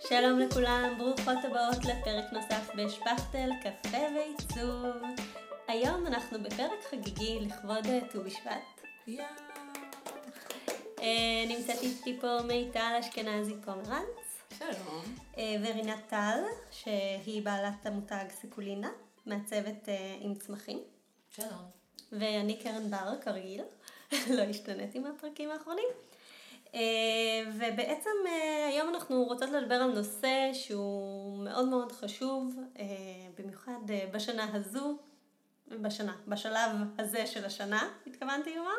שלום לכולם, ברוכות הבאות לפרק נוסף בשפכטל, קפה ועיצוב. היום אנחנו בפרק חגיגי לכבוד ט"ו בשבט. יאה. אה, נמצאת איתי פה מיטל אשכנזי פומרנץ, שלום. אה, ורינת טל, שהיא בעלת המותג סיקולינה, מעצבת אה, עם צמחים, שלום. ואני קרן בר, כרגיל, לא השתנית עם הפרקים האחרונים. אה, ובעצם אה, היום אנחנו רוצות לדבר על נושא שהוא מאוד מאוד חשוב, אה, במיוחד בשנה הזו, בשנה, בשלב הזה של השנה, התכוונתי לומר.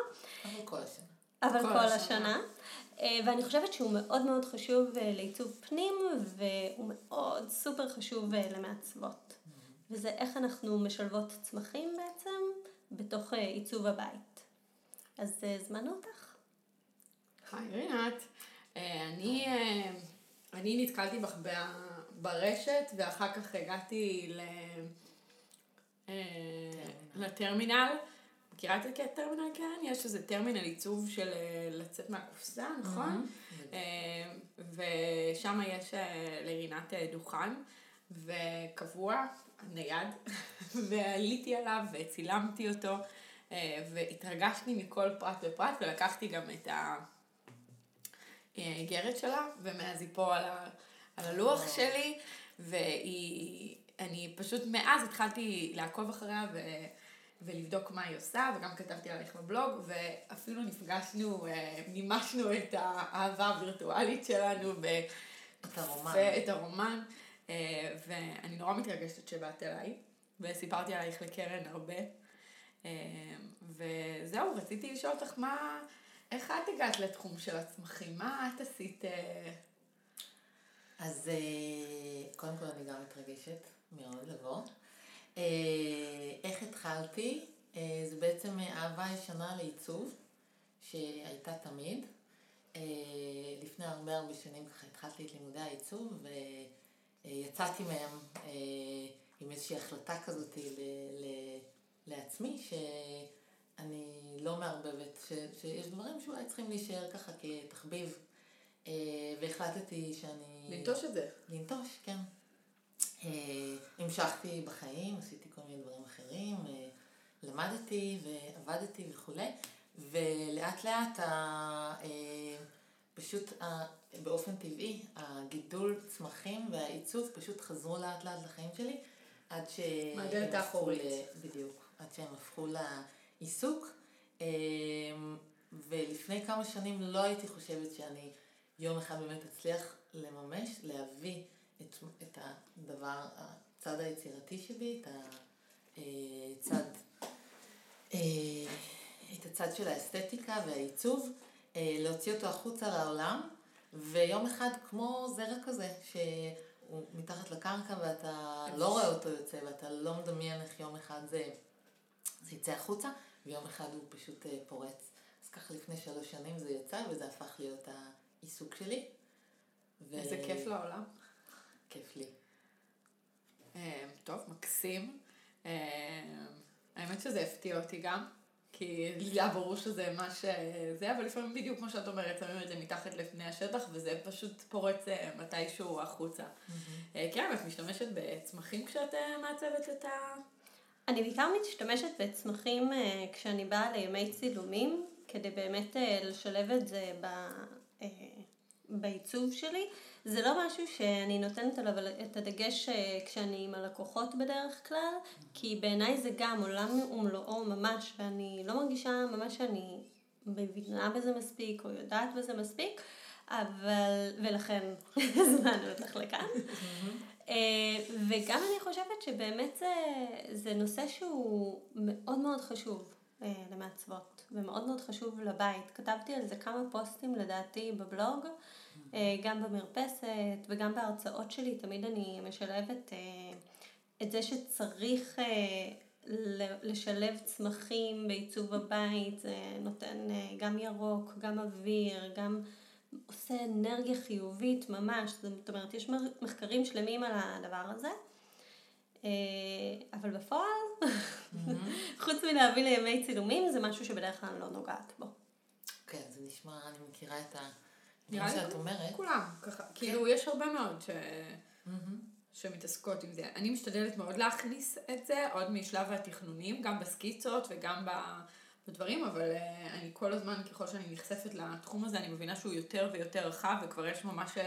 אבל כל השנה. אבל כל, השנה. השנה. ואני חושבת שהוא מאוד מאוד חשוב לעיצוב פנים, והוא מאוד סופר חשוב למעצבות. וזה איך אנחנו משלבות צמחים בעצם בתוך עיצוב הבית. אז הזמנו אותך. היי רינת. אה, אני, אה, אני נתקלתי בך ברשת ואחר כך הגעתי ל... אה, לטרמינל. מכירה את זה כטרמינל קרן? יש איזה טרמינל עיצוב של לצאת מהקופסה, נכון? ושם יש לרינת דוכן, וקבוע, נייד, ועליתי עליו וצילמתי אותו, והתרגשתי מכל פרט ופרט, ולקחתי גם את האיגרת שלה, ומאז היא פה על, ה, על הלוח שלי, והיא, אני פשוט מאז התחלתי לעקוב אחריה ו... ולבדוק מה היא עושה, וגם כתבתי עלייך בבלוג, ואפילו נפגשנו, אה, מימשנו את האהבה הווירטואלית שלנו ב... את הרומן. ואת הרומן, אה, ואני נורא מתרגשת שבאת אליי, וסיפרתי עלייך לקרן הרבה. אה, וזהו, רציתי לשאול אותך מה, איך את הגעת לתחום של הצמחים? מה את עשית? אה, אז אה, קודם כל אני גם מתרגשת מאוד לבוא. אה, איך התחלתי? זה בעצם אהבה ישנה לעיצוב, שהייתה תמיד. לפני הרבה הרבה שנים ככה התחלתי את לימודי העיצוב ויצאתי מהם עם איזושהי החלטה כזאת ל, ל, לעצמי שאני לא מערבבת, ש, שיש דברים שאולי צריכים להישאר ככה כתחביב. אה, והחלטתי שאני... לנטוש את זה. לנטוש, כן. אה, המשכתי בחיים, עשיתי כל מיני דברים אחרים, אה, למדתי ועבדתי וכולי, ולאט לאט, ה, אה, פשוט ה, באופן טבעי, הגידול צמחים והעיצוב פשוט חזרו לאט לאט לחיים שלי, עד ש... מהדלת הם הפכו. ל- בדיוק, עד שהם הפכו לעיסוק. אה, ולפני כמה שנים לא הייתי חושבת שאני יום אחד באמת אצליח לממש, להביא את, את הדבר, הצד היצירתי שבי, את הצד, אה, את הצד של האסתטיקה והעיצוב, אה, להוציא אותו החוצה לעולם, ויום אחד כמו זרע כזה, שהוא מתחת לקרקע ואתה לא רואה אותו יוצא, ואתה לא מדמיין איך יום אחד זה, זה יצא החוצה, ויום אחד הוא פשוט אה, פורץ. אז ככה לפני שלוש שנים זה יצא, וזה הפך להיות העיסוק שלי. ו- איזה כיף לעולם. כיף לי. אה, טוב, מקסים. אה, האמת שזה הפתיע אותי גם, כי לי היה ברור שזה מה שזה, אבל לפעמים בדיוק כמו שאת אומרת, שמים את זה מתחת לפני השטח, וזה פשוט פורץ מתישהו החוצה. כן, את משתמשת בצמחים כשאת מעצבת את ה... אני בעיקר משתמשת בצמחים אה, כשאני באה לימי צילומים, כדי באמת אה, לשלב את זה ב, אה, בעיצוב שלי. זה לא משהו שאני נותנת עליו את הדגש כשאני עם הלקוחות בדרך כלל, כי בעיניי זה גם עולם ומלואו ממש, ואני לא מרגישה ממש שאני מבינה בזה מספיק או יודעת בזה מספיק, אבל, ולכן הזמנו אותך לכאן. אה, וגם אני חושבת שבאמת זה, זה נושא שהוא מאוד מאוד חשוב אה, למעצבות, ומאוד מאוד חשוב לבית. כתבתי על זה כמה פוסטים לדעתי בבלוג, אה, גם במרפסת וגם בהרצאות שלי, תמיד אני משלבת את זה שצריך לשלב צמחים בעיצוב הבית, זה נותן גם ירוק, גם אוויר, גם עושה אנרגיה חיובית ממש, זאת אומרת, יש מחקרים שלמים על הדבר הזה. אה, אבל בפועל, חוץ מלהביא לימי צילומים, זה משהו שבדרך כלל אני לא נוגעת בו. כן, זה נשמע, אני מכירה את, ה, נראה לי שאת אומרת. כולם, ככה, כאילו יש הרבה מאוד ש... שמתעסקות עם זה. אני משתדלת מאוד להכניס את זה עוד משלב התכנונים, גם בסקיצות וגם ב- בדברים, אבל אה, אני כל הזמן, ככל שאני נחשפת לתחום הזה, אני מבינה שהוא יותר ויותר רחב, וכבר יש ממש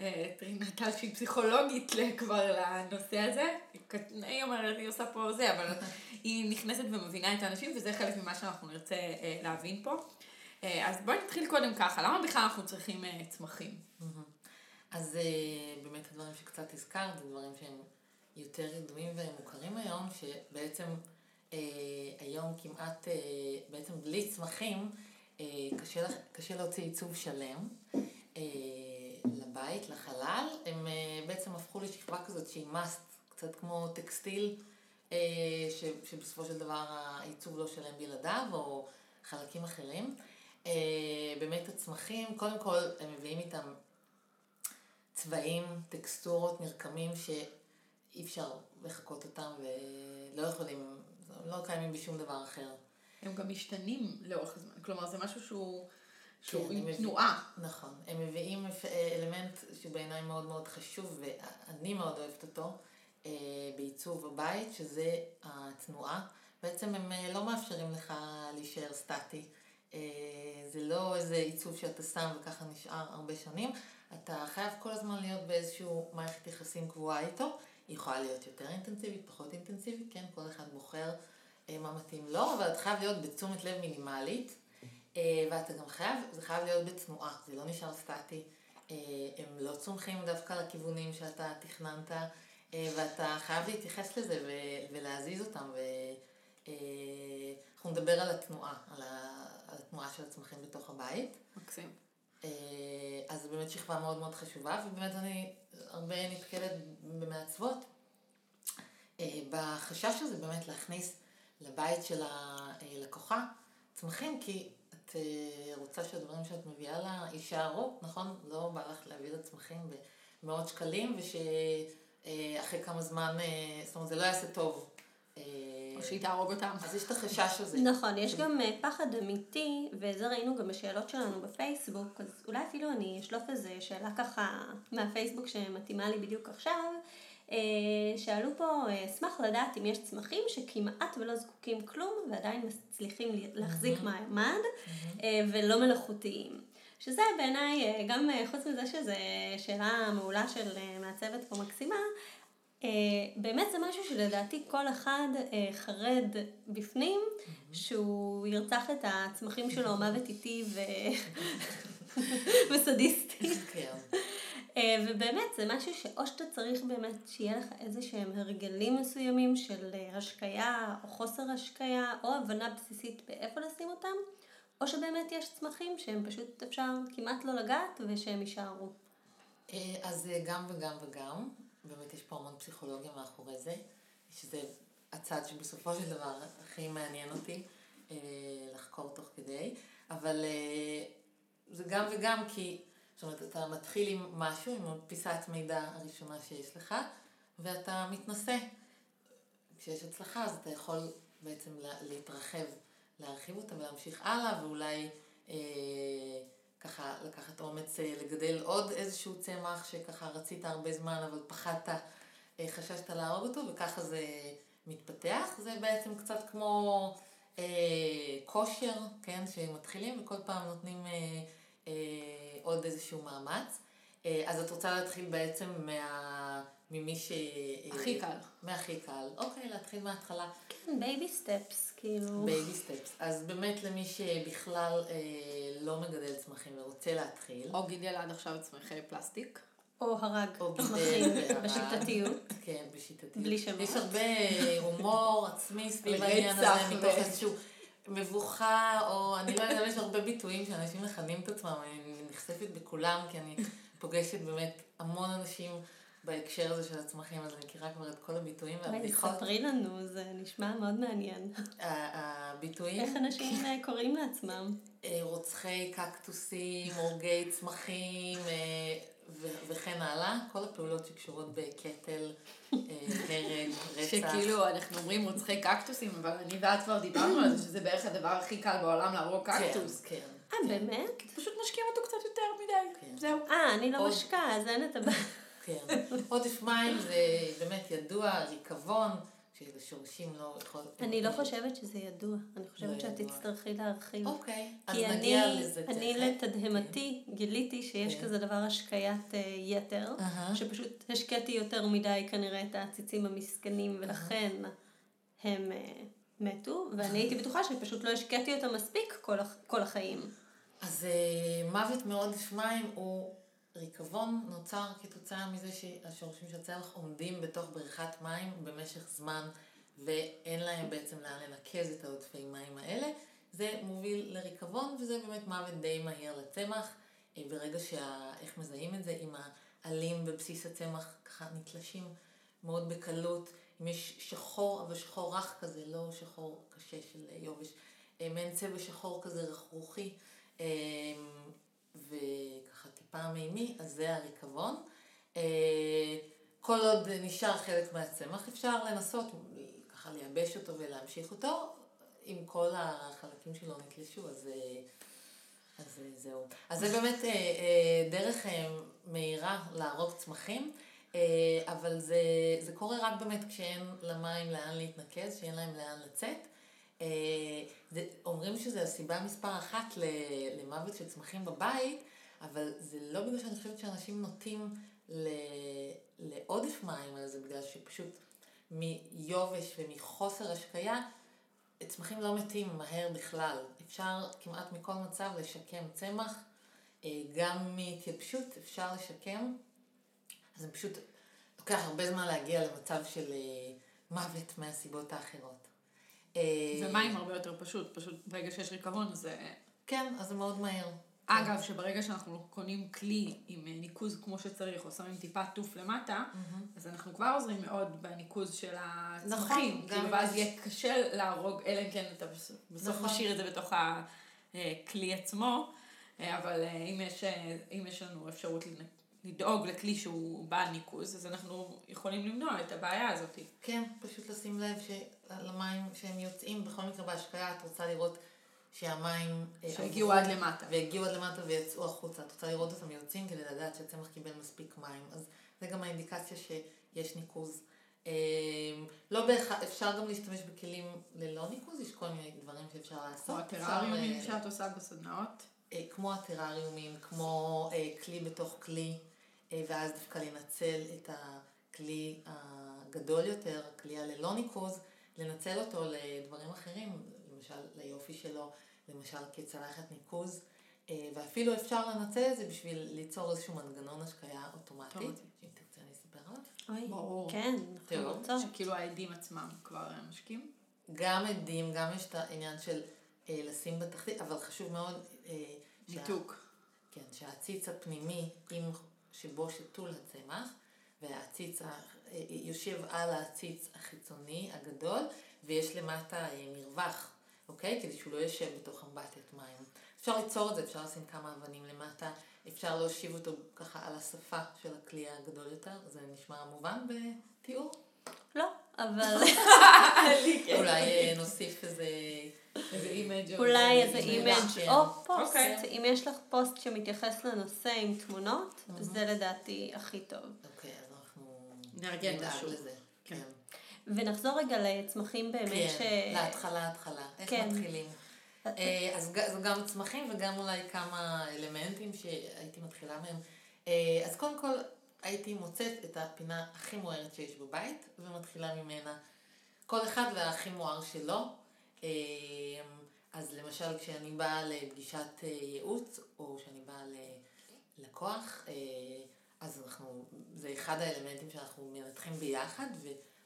אה, טרינת טל שהיא פסיכולוגית כבר לנושא הזה. היא אומרת, היא עושה פה זה, אבל היא נכנסת ומבינה את האנשים, וזה חלק ממה שאנחנו נרצה להבין פה. אז בואי נתחיל קודם ככה, למה בכלל אנחנו צריכים צמחים? אז אה, באמת הדברים שקצת הזכרת, זה דברים שהם יותר ידועים ומוכרים היום, שבעצם היום כמעט, אה, בעצם בלי צמחים, אה, קשה, קשה להוציא עיצוב שלם אה, לבית, לחלל. הם אה, בעצם הפכו לשכבה כזאת שהיא must, קצת כמו טקסטיל, אה, ש, שבסופו של דבר העיצוב לא שלם בלעדיו, או חלקים אחרים. אה, באמת הצמחים, קודם כל הם מביאים איתם צבעים, טקסטורות, מרקמים שאי אפשר לחקות אותם ולא יכולים, הם לא קיימים בשום דבר אחר. הם גם משתנים לאורך הזמן, כלומר זה משהו שהוא, שהוא כן, עם הם תנועה. נכון. הם מביאים אפ- אלמנט שבעיניי מאוד מאוד חשוב ואני מאוד אוהבת אותו אה, בעיצוב הבית, שזה התנועה. בעצם הם אה, לא מאפשרים לך להישאר סטטי. אה, זה לא איזה עיצוב שאתה שם וככה נשאר הרבה שנים. אתה חייב כל הזמן להיות באיזשהו מערכת יחסים קבועה איתו. היא יכולה להיות יותר אינטנסיבית, פחות אינטנסיבית, כן? כל אחד בוחר אה, מה מתאים לו, אבל אתה חייב להיות בתשומת לב מינימלית. אה, ואתה גם חייב, זה חייב להיות בתנועה, זה לא נשאר סטטי. אה, הם לא צומחים דווקא לכיוונים שאתה תכננת, אה, ואתה חייב להתייחס לזה ו- ולהזיז אותם. ואנחנו נדבר על התנועה, על, ה- על התנועה של הצמחים בתוך הבית. מקסים. אה, אז זו באמת שכבה מאוד מאוד חשובה, ובאמת אני הרבה נתקלת במעצבות אה, בחשש הזה באמת להכניס לבית של הלקוחה צמחים, כי את אה, רוצה שהדברים שאת מביאה לה יישארו, נכון? לא בא לך להביא לה צמחים במאות שקלים, ושאחרי כמה זמן, אה, זאת אומרת, זה לא יעשה טוב. אה, או שהיא תהרוג אותם. אז יש את החשש הזה. נכון, יש גם אה, פחד אמיתי, וזה ראינו גם בשאלות שלנו בפייסבוק, אז אולי אפילו אני אשלוף איזה שאלה ככה מהפייסבוק שמתאימה לי בדיוק עכשיו. אה, שאלו פה, אה, אשמח לדעת אם יש צמחים שכמעט ולא זקוקים כלום ועדיין מצליחים להחזיק מעמד אה, ולא מלאכותיים. שזה בעיניי, גם חוץ מזה שזו שאלה מעולה של מעצבת פה מקסימה, באמת זה משהו שלדעתי כל אחד חרד בפנים, שהוא ירצח את הצמחים שלו מוות איטי ו... וסדיסטי. כן. אה, ובאמת זה משהו שאו שאתה צריך באמת שיהיה לך איזה שהם הרגלים מסוימים של אה, השקיה או חוסר השקיה או הבנה בסיסית באיפה לשים אותם, או שבאמת יש צמחים שהם פשוט אפשר כמעט לא לגעת ושהם יישארו. אה, אז גם וגם וגם, באמת יש פה המון פסיכולוגיה מאחורי זה, שזה הצד שבסופו של דבר הכי מעניין אותי לחקור תוך כדי, אבל זה גם וגם כי, זאת אומרת, אתה מתחיל עם משהו, עם פיסת מידע הראשונה שיש לך, ואתה מתנסה. כשיש הצלחה אז אתה יכול בעצם לה- להתרחב, להרחיב אותה ולהמשיך הלאה, ואולי אה, ככה לקחת אומץ אה, לגדל עוד איזשהו צמח שככה רצית הרבה זמן, אבל פחדת, אה, חששת להרוג אותו, וככה זה מתפתח. זה בעצם קצת כמו אה, כושר, כן, שמתחילים וכל פעם נותנים אה, עוד איזשהו מאמץ. אה, אז את רוצה להתחיל בעצם מה... ממי ש... אה, הכי קל. מהכי קל. אוקיי, להתחיל מההתחלה. כן, baby steps, כאילו. בייבי סטפס. אז באמת למי שבכלל אה, לא מגדל צמחים ורוצה להתחיל. או גידל עד עכשיו צמחי פלסטיק. או הרג או צמחים. בשיטתיות. כן, בשיטתיות. בלי שמות. יש הרבה הומור עצמי סביב העניין הזה, מתוך איזשהו מבוכה, או אני לא יודעת, יש הרבה ביטויים שאנשים מכנים את עצמם, אני נחשפת בכולם, כי אני פוגשת באמת המון אנשים בהקשר הזה של הצמחים, אז אני מכירה כבר את כל הביטויים והבדיחות. ספרי לנו, זה נשמע מאוד מעניין. הביטויים... איך אנשים אה, קוראים לעצמם? אה, רוצחי קקטוסים, הורגי צמחים אה, ו- וכן הלאה, כל הפעולות שקשורות בקטל, אה, הרג, רצח. שכאילו אנחנו אומרים רוצחי קקטוסים, אבל אני ואת כבר דיברנו על זה, שזה בערך הדבר הכי קל בעולם להרוג קקטוס. כן, כן. אה, באמת? פשוט משקיעים אותו קצת יותר מדי. כן. זהו. אה, אני לא עוד- משקה, אז אין את הבעיה. כן. עודף מים זה באמת ידוע, ריקבון, שלשורשים לא יכול... אני לא חושבת שזה ידוע. אני חושבת לא שאת. תצטרכי להרחיב. אוקיי, אז כי נגיע אני, לזה אני תכף. לתדהמתי גיליתי שיש כן. כזה דבר השקיית אה, יתר. שפשוט השקיתי יותר מדי כנראה את העציצים המסכנים ולכן הם אה, מתו, ואני הייתי בטוחה שפשוט לא השקיתי אותם מספיק כל, הח- כל החיים. אז אה, מוות מעודף מים הוא ריקבון נוצר כתוצאה מזה שהשורשים של הצמח עומדים בתוך בריכת מים במשך זמן ואין להם בעצם לאן לנקז את העודפי מים האלה. זה מוביל לריקבון וזה באמת מוות די מהיר לצמח. אה, ברגע שה... איך מזהים את זה? אם העלים בבסיס הצמח ככה נתלשים מאוד בקלות. אם יש שחור, אבל שחור רך כזה, לא שחור קשה של יובש. אה, מעין צבע שחור כזה רכרוכי. אה, וככה טיפה מימי, אז זה הריקבון. אה, כל עוד נשאר חלק מהצמח, אפשר לנסות ככה לייבש אותו ולהמשיך אותו. אם כל החלקים שלו נתלשו, אז, אה, אז אה, זהו. אז זה באמת דרך מהירה להרוג צמחים, אבל זה, זה קורה רק באמת כשאין למים לאן להתנקז, שאין להם לאן לצאת. אומרים שזה הסיבה מספר אחת למוות של צמחים בבית, אבל זה לא בגלל שאני חושבת שאנשים נוטים ל- לעודף מים, אלא זה בגלל שפשוט מיובש ומחוסר השקיה, צמחים לא מתים מהר בכלל. אפשר כמעט מכל מצב לשקם צמח, אה, גם מהתייבשות אפשר לשקם, אז זה פשוט לוקח הרבה זמן להגיע למצב של אה, מוות מהסיבות האחרות. אה, ומים הרבה יותר פשוט, פשוט ברגע שיש ריקבון זה... כן, אז זה מאוד מהר. אגב, שברגע שאנחנו קונים כלי עם אה, ניקוז כמו שצריך, או שמים טיפה טוף למטה, אז אנחנו כבר עוזרים מאוד בניקוז של הצמחים. נכון, כאילו, ואז יש- יהיה קשה להרוג, אלא אם כן אתה בסוף נכון. משאיר את זה בתוך הכלי עצמו. אה, אבל אה, אם יש, אה, אם יש לנו אפשרות לדאוג לכלי שהוא בעל ניקוז, אז אנחנו יכולים למנוע את הבעיה הזאת. כן, פשוט לשים לב שלמים שהם יוצאים, בכל מקרה בהשקיה את רוצה לראות שהמים... אה, שהגיעו עד למטה. והגיעו עד למטה ויצאו החוצה. את רוצה לראות אותם יוצאים כדי לדעת שהצמח קיבל מספיק מים. אז זה גם האינדיקציה שיש ניקוז. אה, לא בהכרח, אפשר גם להשתמש בכלים ללא ניקוז, יש כל מיני דברים שאפשר לעשות. כמו הטרריומים אה, שאת עושה בסדנאות. אה, כמו הטרריומים, כמו כלי בתוך כלי, ואז דווקא לנצל את הכלי הגדול יותר, הכלי הללא ניקוז, לנצל אותו לדברים אחרים, למשל ליופי שלו, למשל כצלחת ניקוז, אה, ואפילו אפשר לנצל את זה בשביל ליצור איזשהו מנגנון השקיה אוטומטי, אוטומטי. אם תרצה אני אספר עליו. אוי, ברור. כן. אנחנו רוצות. שכאילו העדים עצמם כבר משקים. גם עדים, גם יש את העניין של אה, לשים בתחתית, אבל חשוב מאוד אה, ניתוק. כן, שהעציץ הפנימי, עם שבו שתול הצמח, והעציץ ה- יושב על העציץ החיצוני הגדול, ויש למטה מרווח, אוקיי? כדי שהוא לא יושב בתוך אמבטיית מים. אפשר ליצור את זה, אפשר לשים כמה אבנים למטה, אפשר להושיב אותו ככה על השפה של הכלי הגדול יותר, זה נשמע מובן בתיאור? לא, אבל אולי אה, נוסיף איזה... איזה image. אולי איזה image כן. או פוסט. אוקיי. אם יש לך פוסט שמתייחס לנושא עם תמונות, זה לדעתי הכי טוב. אוקיי, אז אנחנו נארגן נדאג משהו. לזה. כן. כן. ונחזור רגע לצמחים באמת ש... כן, להתחלה, התחלה. איך כן. מתחילים? אה, אז אז גם צמחים וגם אולי כמה אלמנטים שהייתי מתחילה מהם. אה, אז קודם כל הייתי מוצאת את הפינה הכי מוארת שיש בבית ומתחילה ממנה. כל אחד והכי מואר שלו. אה, אז למשל כשאני באה לפגישת ייעוץ או כשאני באה ללקוח, אז אנחנו, זה אחד האלמנטים שאנחנו מנתחים ביחד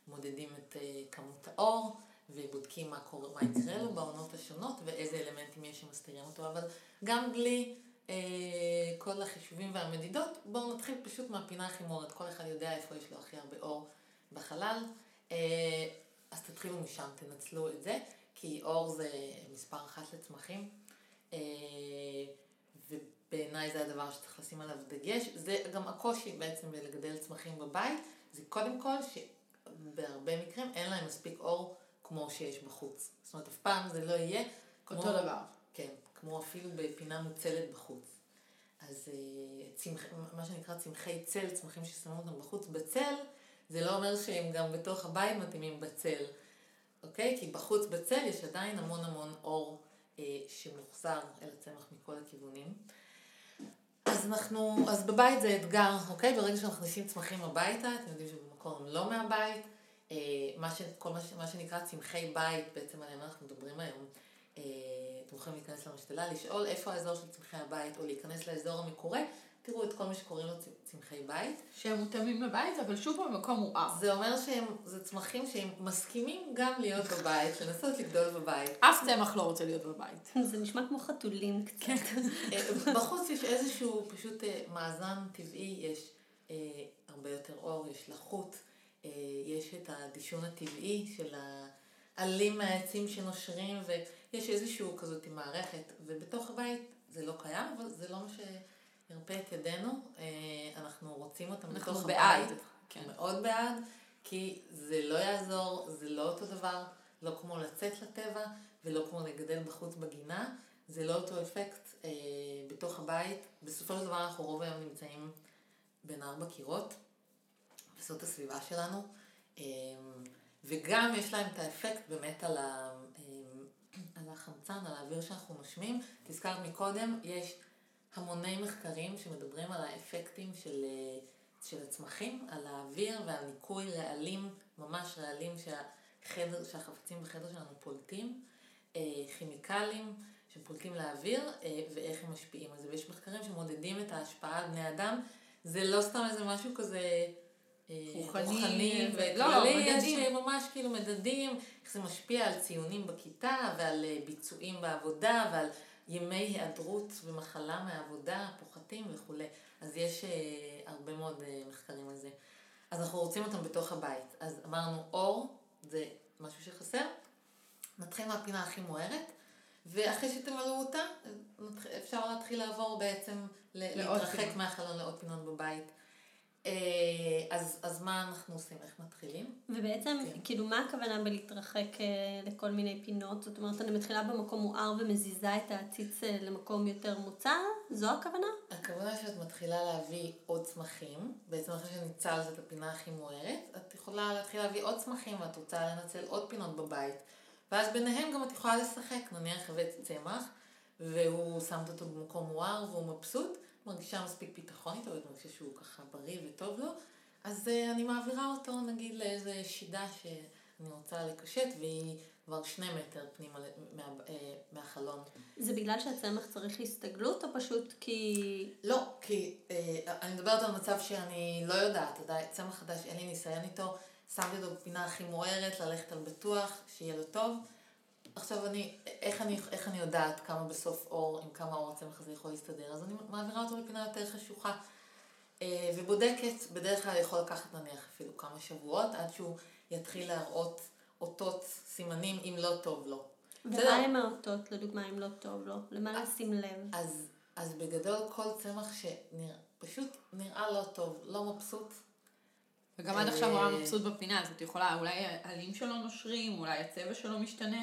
ומודדים את אה, כמות האור ובודקים מה, קורה, מה יקרה לו בעונות השונות ואיזה אלמנטים יש שמסתירים אותו, אבל גם בלי אה, כל החישובים והמדידות, בואו נתחיל פשוט מהפינה הכי מוארת, כל אחד יודע איפה יש לו הכי הרבה אור בחלל, אה, אז תתחילו משם, תנצלו את זה, כי אור זה מספר אחת לצמחים, אה, ובעיניי זה הדבר שצריך לשים עליו דגש, זה גם הקושי בעצם בלגדל צמחים בבית, זה קודם כל שבהרבה מקרים אין להם מספיק אור כמו שיש בחוץ. זאת אומרת, אף פעם זה לא יהיה כמו... אותו דבר. כן, כמו אפילו בפינה מוצלת בחוץ. אז אה, צמח, מה שנקרא צמחי צל, צמחים ששמים אותם בחוץ בצל, זה לא אומר שהם גם בתוך הבית מתאימים בצל, אוקיי? כי בחוץ בצל יש עדיין המון המון אור אה, שמוחזר אל הצמח מכל הכיוונים. אז אנחנו, אז בבית זה אתגר, אוקיי? ברגע שאנחנו מכניסים צמחים הביתה, אתם יודעים שבמקום הם לא מהבית, אה, מה ש, כל מה, ש, מה שנקרא צמחי בית, בעצם עליהם אנחנו מדברים היום, אה, אתם יכולים להיכנס למשתלה, לשאול איפה האזור של צמחי הבית, או להיכנס לאזור המקורה, תראו את כל מה שקוראים לו צמחי בית. שהם מותאמים לבית, אבל שוב במקום מואר. זה אומר שהם, זה צמחים שהם מסכימים גם להיות בבית, לנסות לגדול בבית. אף צמח לא רוצה להיות בבית. זה נשמע כמו חתולים קצת. אה, בחוץ יש איזשהו פשוט מאזן טבעי, יש הרבה יותר אור, יש לחות, יש את הדישון הטבעי של העלים מהעצים שנושרים, ויש איזשהו כזאת מערכת, ובתוך הבית זה לא קיים, אבל זה לא מה שירפה את ידינו, אנחנו רוצים אותם בתוך הבית. אנחנו בעד. כן. מאוד בעד, כי זה לא יעזור, זה לא אותו דבר, לא כמו לצאת לטבע, ולא כמו לגדל בחוץ בגינה. זה לא אותו אפקט אה, בתוך הבית. בסופו של דבר אנחנו רוב היום נמצאים בין ארבע קירות, וזאת הסביבה שלנו. אה, וגם יש להם את האפקט באמת על, ה, אה, על החמצן, על האוויר שאנחנו נושמים. תזכרת מקודם, יש המוני מחקרים שמדברים על האפקטים של, אה, של הצמחים, על האוויר ועל ניקוי רעלים, ממש רעלים שהחדר, שהחפצים בחדר שלנו פולטים, כימיקלים. שפולטים לאוויר ואיך הם משפיעים על זה. ויש מחקרים שמודדים את ההשפעה על בני אדם. זה לא סתם איזה משהו כזה אה, רוחני וכללי, לא, יש ממש כאילו מדדים, איך זה משפיע על ציונים בכיתה ועל אה, ביצועים בעבודה ועל ימי היעדרות ומחלה מהעבודה, פוחתים וכולי. אז יש הרבה מאוד מחקרים על זה. אז אנחנו רוצים אותם בתוך הבית. אז אמרנו אור, זה משהו שחסר. נתחיל מהפינה הכי מוארת. ואחרי שתמלאו אותה, אפשר להתחיל לעבור בעצם, להתרחק מהחלון לעוד פינות בבית. אה, אז, אז מה אנחנו עושים? איך מתחילים? ובעצם, כן. כאילו, מה הכוונה בלהתרחק אה, לכל מיני פינות? זאת אומרת, אני מתחילה במקום מואר ומזיזה את העציץ אה, למקום יותר מוצר? זו הכוונה? הכוונה שאת מתחילה להביא עוד צמחים, בעצם אחרי שניצלת את הפינה הכי מוארת, את יכולה להתחיל להביא עוד צמחים ואת רוצה לנצל עוד פינות בבית. ואז ביניהם גם את יכולה לשחק, נניח הבאת צמח, והוא שמת אותו במקום מואר והוא מבסוט, מרגישה מספיק ביטחון איתו, ואת מרגישה שהוא ככה בריא וטוב לו, אז uh, אני מעבירה אותו נגיד לאיזה שידה שאני רוצה לקשט, והיא כבר שני מטר פנימה מה, uh, מהחלון. זה בגלל שהצמח צריך הסתגלות, או פשוט כי... לא, כי uh, אני מדברת על מצב שאני לא יודעת, עדיין צמח חדש, אין לי ניסיון איתו. שמתי אותו בפינה הכי מוארת, ללכת על בטוח, שיהיה לו טוב. עכשיו אני, איך אני, איך אני יודעת כמה בסוף אור, עם כמה אור הצמח הזה יכול להסתדר, אז אני מעבירה אותו לפינה יותר חשוכה. אה, ובודקת, בדרך כלל יכול לקחת נניח אפילו כמה שבועות, עד שהוא יתחיל להראות אותות, סימנים, אם לא טוב לו. ומה הם האותות, לדוגמה, אם לא טוב לו? למה לשים לב? אז, אז בגדול כל צמח שפשוט נראה לא טוב, לא מבסוט, וגם עד עכשיו הוא היה מבסוט בפינה, אז את יכולה, אולי העלים שלו נושרים, אולי הצבע שלו משתנה.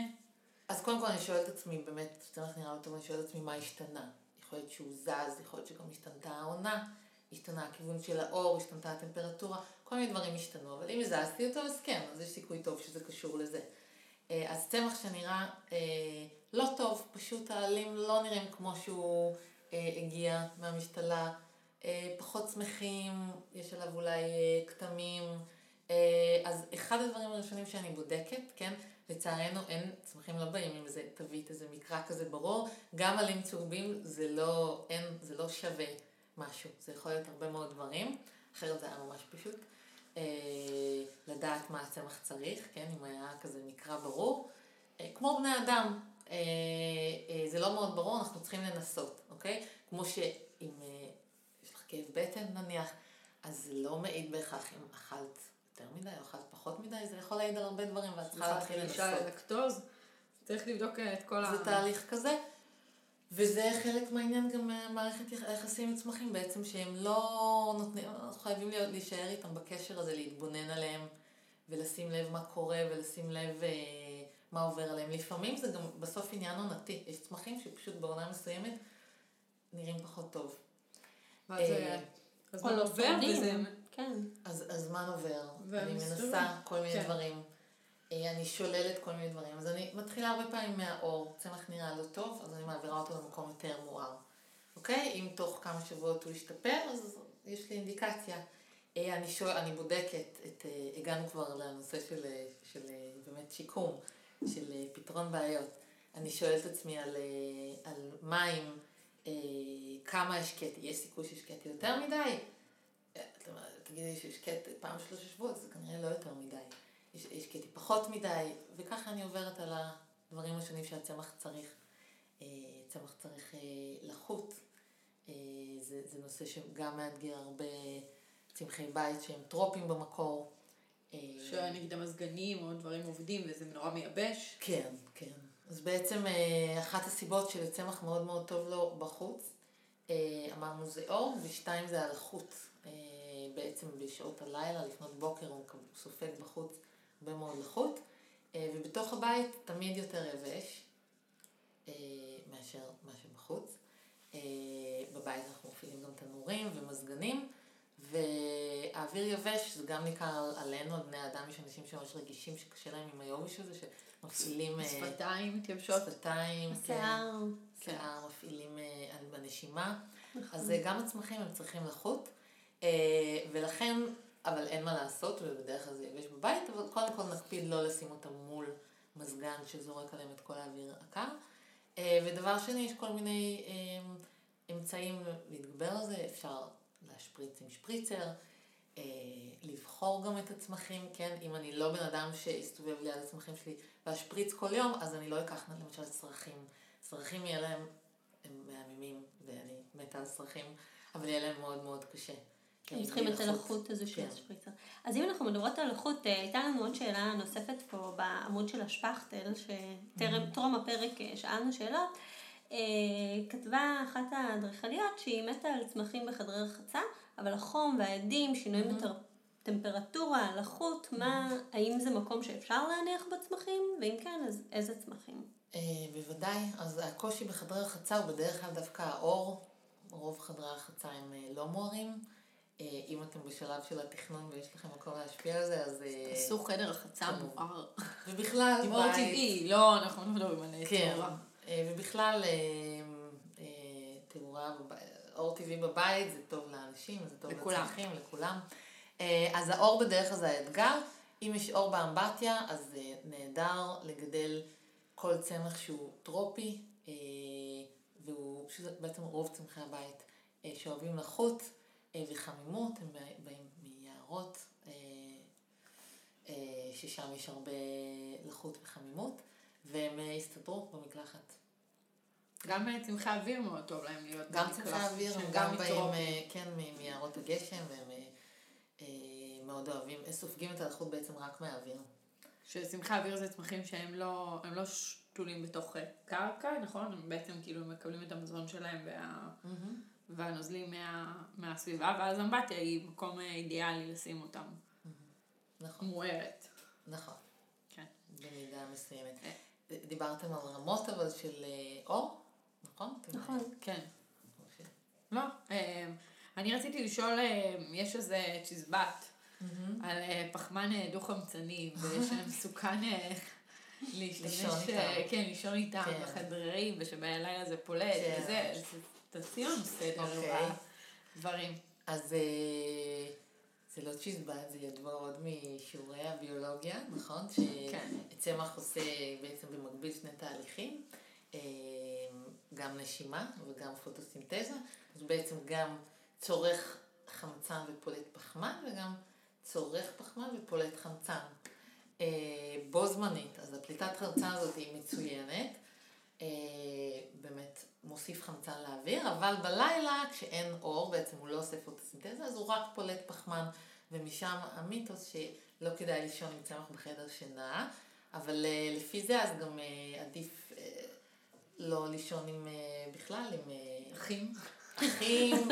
אז קודם כל אני שואלת את עצמי, באמת, כשצריך נראה אותו, אני שואלת את עצמי מה השתנה. יכול להיות שהוא זז, יכול להיות שגם השתנתה העונה, השתנה הכיוון של האור, השתנתה הטמפרטורה, כל מיני דברים השתנו, אבל אם הזזתי אותו, אז כן, אז יש סיכוי טוב שזה קשור לזה. אה, אז צמח שנראה אה, לא טוב, פשוט העלים לא נראים כמו שהוא אה, הגיע מהמשתלה. אה, פחות שמחים, יש עליו אולי אה, כתמים. אה, אז אחד הדברים הראשונים שאני בודקת, כן, לצערנו אין, צמחים לא באים עם איזה תווית, איזה מקרא כזה ברור, גם עלים צהובים זה לא, אין, זה לא שווה משהו, זה יכול להיות הרבה מאוד דברים, אחרת זה היה ממש פשוט. לדעת מה הצמח צריך, כן, אם היה כזה מקרא ברור. כמו בני אדם, זה לא מאוד ברור, אנחנו צריכים לנסות, אוקיי? כמו שאם כאב בטן נניח, אז זה לא מעיד בהכרח אם אכלת יותר מדי או אכלת פחות מדי, זה יכול להעיד על הרבה דברים ואת צריכה להתחיל לנסות. לקטוז, צריך לבדוק את כל ה... זה תהליך כזה. וזה חלק מהעניין גם מערכת היחסים עם צמחים בעצם, שהם לא נותנים, אנחנו חייבים להיות, להישאר איתם בקשר הזה, להתבונן עליהם ולשים לב מה קורה ולשים לב אה, מה עובר עליהם. לפעמים זה גם בסוף עניין עונתי. יש צמחים שפשוט בעונה מסוימת נראים פחות טוב. ואז אה, זה- אז או מה לא עובר. וזה... כן. אז הזמן עובר, אני. מנסה כל מיני כן. דברים. אה, אני שוללת כל מיני דברים. אז אני מתחילה הרבה פעמים מהאור. צמח נראה לא טוב, אז אני מעבירה אותו למקום יותר מואר. אוקיי? אם תוך כמה שבועות הוא ישתפר, אז יש לי אינדיקציה. אה, אני, שואל, אני בודקת, את, אה, הגענו כבר לנושא של, של באמת שיקום, של פתרון בעיות. אני שואלת את עצמי על, על מים, כמה השקעתי, יש סיכוי שהשקעתי יותר מדי? אה, תגידי שהשקעת פעם שלושה שבועות, זה כנראה לא יותר מדי. יש- השקעתי פחות מדי, וככה אני עוברת על הדברים השונים שהצמח צריך. אה, צמח צריך אה, לחות. זה, זה נושא שגם מאתגר הרבה צמחי בית שהם טרופים במקור. אה, שנגיד המזגנים או דברים עובדים וזה נורא מייבש. כן, כן. אז בעצם אחת הסיבות שלצמח מאוד מאוד טוב לו בחוץ, אמרנו זה אור, ושתיים זה הלחות. בעצם בשעות הלילה, לפנות בוקר, הוא סופג בחוץ הרבה מאוד לחות, אה, ובתוך הבית תמיד יותר יבש אה, מאשר, מאשר בחוץ. אה, בבית אנחנו מפעילים גם תנורים ומזגנים, והאוויר יבש זה גם ניכר עלינו, על בני אדם, יש אנשים שממש רגישים שקשה להם עם היובש הזה, שמפעילים שפתיים מתייבשות. שפתיים, כן, השיער. שיער, מפעילים בנשימה, נכון. אז גם הצמחים הם צריכים לחות, ולכן, אבל אין מה לעשות, ובדרך כלל זה יבש בבית, אבל קודם כל נקפיד לא לשים אותם מול מזגן שזורק עליהם את כל האוויר הקר. אה, ודבר שני, יש כל מיני אה, אמצעים להתגבר על זה, אפשר להשפריץ עם שפריצר, אה, לבחור גם את הצמחים, כן? אם אני לא בן אדם שיסתובב ליד הצמחים שלי ואשפריץ כל יום, אז אני לא אקח למשל צרכים. צרכים יהיה להם, הם מהממים, ואני מתה על צרכים, אבל יהיה להם מאוד מאוד קשה. הם אה, צריכים את לחות. הלחות הזו של כן. השפריצר. אז אם אנחנו מדברות על לחות, אה, הייתה לנו עוד שאלה נוספת פה בעמוד של השפכטל, שטרם, טרום הפרק אה, שאלנו שאלות. אה, כתבה אחת האדריכליות שהיא מתה על צמחים בחדרי רחצה, אבל החום והעדים, שינויים בטמפרטורה, לחות, מה, האם זה מקום שאפשר להניח בצמחים, ואם כן, אז איזה צמחים? בוודאי, אז הקושי בחדרי רחצה הוא בדרך כלל דווקא האור, רוב חדרי הרחצה הם לא מוארים. אה, אם אתם בשלב של התכנון ויש לכם מקום להשפיע על זה, אז... אה, עשו חדר רחצה. מואר. ובכלל, עם אור טבעי, לא, אנחנו לא מדברים על כן, תאורה. אה, ובכלל, אה, אה, תאורה, אור טבעי בבית זה טוב לאנשים, זה טוב. לצרכים, לכולם. אה, אז האור בדרך כלל זה האתגר. אם יש אור באמבטיה, אז אה, נהדר לגדל כל צמח שהוא טרופי, אה, והוא, שזה בעצם רוב צמחי הבית, אה, שאוהבים לחות אה, וחמימות, הם בא- באים מיערות, אה, אה, ששם יש הרבה לחות וחמימות, והם אה, יסתדרו במקלחת. גם אה, צמחי אוויר מאוד טוב להם להיות גם במקלחת, צמחי האוויר שהם הם גם באים. אה, כן, מיערות הגשם, והם אה, אה, מאוד אוהבים, סופגים את הלחות בעצם רק מהאוויר. שצמחי אוויר זה צמחים שהם לא, הם לא שתולים בתוך אה, קרקע, נכון? הם בעצם כאילו מקבלים את המזון שלהם וה, והנוזלים מה, מהסביבה, ואז אמבטיה היא מקום אה, אידיאלי לשים אותם. נכון, מוארת. נכון, כן. במידה מסוימת. אה. דיברתם על רמות אבל של אה, אור, נכון? נכון. כן. אוקיי. לא. אני רציתי לשאול, יש איזה צ'יזבט על אה, פחמן דו-חמצני, ושמסוכן להשתמש, לישון איתם. כן, לישון איתם כן. בחדרים, ושבלילה זה פולט, כן. וזה, תעשי לנו סדר אוקיי. בדברים. אז אה, זה לא צ'יזבט, זה ידוע עוד משיעורי הביולוגיה, נכון? כן. שצמח עושה בעצם במקביל שני תהליכים, אה, גם נשימה וגם פוטוסינתזה, אז בעצם גם צורך חמצן ופולט פחמן, וגם צורך פחמן ופולט חמצן. אה, בו זמנית, אז הפליטת חמצן הזאת היא מצוינת, באמת מוסיף חמצן לאוויר, אבל בלילה כשאין אור, בעצם הוא לא עושה פוטוסינתזה, אז הוא רק פולט פחמן, ומשם המיתוס שלא כדאי לישון עם צמח בחדר שינה, אבל אה, לפי זה אז גם אה, עדיף אה, לא לישון עם, אה, בכלל עם אחים. אחים,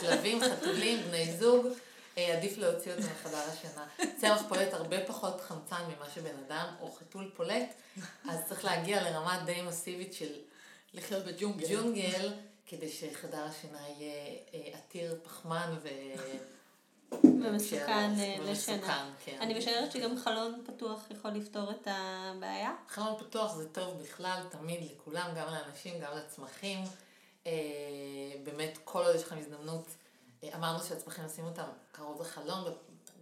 כלבים, חתולים, בני זוג, עדיף להוציא אותם מחדר השינה. צמח פולט הרבה פחות חמצן ממה שבן אדם או חתול פולט, צריך להגיע לרמה די מסיבית של לחיות בג'ונגל. ג'ונגל, כדי שחדר השינה יהיה אה, עתיר פחמן ו... ומסוכן אה, לשינה. כן. אני משערת שגם חלון פתוח יכול לפתור את הבעיה. חלון פתוח זה טוב בכלל, תמיד לכולם, גם לאנשים, גם לצמחים. אה, באמת, כל עוד יש לכם הזדמנות, אמרנו שהצמחים נשים אותם קרוב לחלון,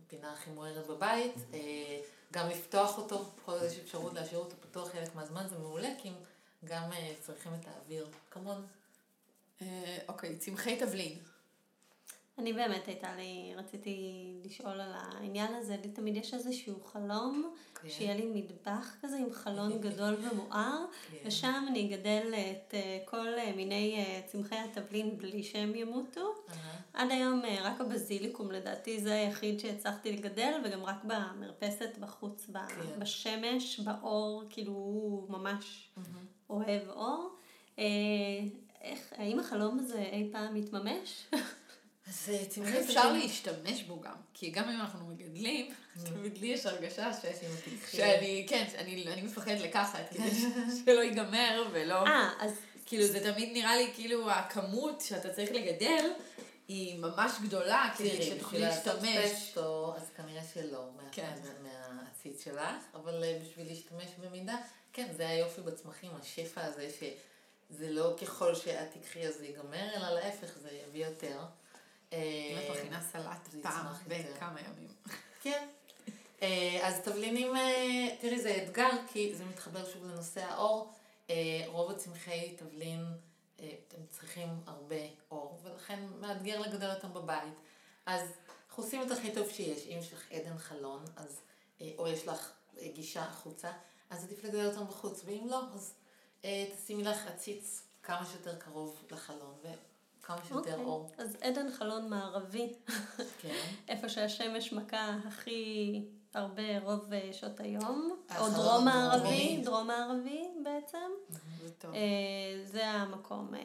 בפינה הכי מוארת בבית, גם לפתוח אותו, כל עוד יש אפשרות להשאיר אותו פתוח חלק מהזמן, זה מעולה, כי הם גם אה, צריכים את האוויר, כמון. אה, אוקיי, צמחי תבלין. אני באמת הייתה לי, רציתי לשאול על העניין הזה, לי תמיד יש איזשהו חלום, כן. שיהיה לי מטבח כזה עם חלון גדול ומואר, כן. ושם אני אגדל את אה, כל מיני צמחי התבלין בלי שהם ימותו. אהה. עד היום רק הבזיליקום לדעתי זה היחיד שהצלחתי לגדל, וגם רק במרפסת בחוץ, כן. בשמש, באור, כאילו הוא ממש אוהב אור. אה, איך, האם החלום הזה אי פעם מתממש? אז אה, איך אפשר להשתמש בו גם? כי גם אם אנחנו מגדלים, תמיד לי יש הרגשה ש... שאני, כן, שאני אני מפחדת לקחת, כדי שלא ייגמר ולא... אה, אז כאילו זה תמיד נראה לי כאילו הכמות שאתה צריך לגדל היא ממש גדולה כדי תראי, שתוכלי בשביל לעשות להשתמש. פסטו, אז כנראה שלא, מה- כן. מה- מהעציץ שלך, אבל אה, בשביל להשתמש במידה, כן, זה היופי בצמחים, השפע הזה, שזה לא ככל שאת תיקחי אז זה ייגמר, אלא להפך, זה יביא יותר. אם את מכינה סלט פעם. בכמה ימים. כן. אה, אז תבלינים, אה, תראי, זה אתגר, כי זה מתחבר שוב לנושא האור. אה, רוב הצמחי תבלין, אה, הם צריכים הרבה אור, ולכן מאתגר לגדל אותם בבית. אז אנחנו עושים את הכי טוב שיש. אם יש לך עדן חלון, אז, אה, או יש לך אה, גישה החוצה, אז עדיף לגדל אותם בחוץ, ואם לא, אז אה, תשימי לך עציץ כמה שיותר קרוב לחלון, וכמה שיותר אוקיי. אור. אז עדן חלון מערבי, כן. איפה שהשמש מכה הכי הרבה רוב אה, שעות היום, או דרום מערבי. דרום מערבי בעצם, זה. אה, זה המקום אה,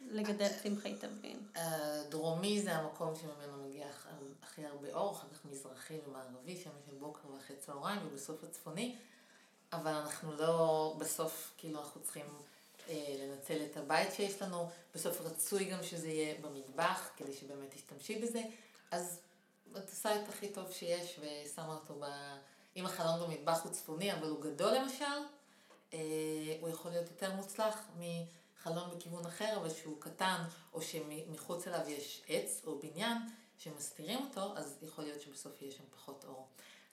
לגדל צמחי תבלין. הדרומי זה המקום שממנו מגיע הכ- הכי הרבה אור, אחר כך מזרחי ומערבי, שמש של בוקר ואחרי צהריים, ובסוף הצפוני. אבל אנחנו לא, בסוף, כאילו, אנחנו צריכים אה, לנצל את הבית שיש לנו. בסוף רצוי גם שזה יהיה במטבח, כדי שבאמת תשתמשי בזה. אז את עושה את הכי טוב שיש, ושמה אותו ב... אם החלון במטבח הוא צפוני, אבל הוא גדול למשל, אה, הוא יכול להיות יותר מוצלח מחלון בכיוון אחר, אבל שהוא קטן, או שמחוץ אליו יש עץ או בניין שמסתירים אותו, אז יכול להיות שבסוף יהיה שם פחות אור.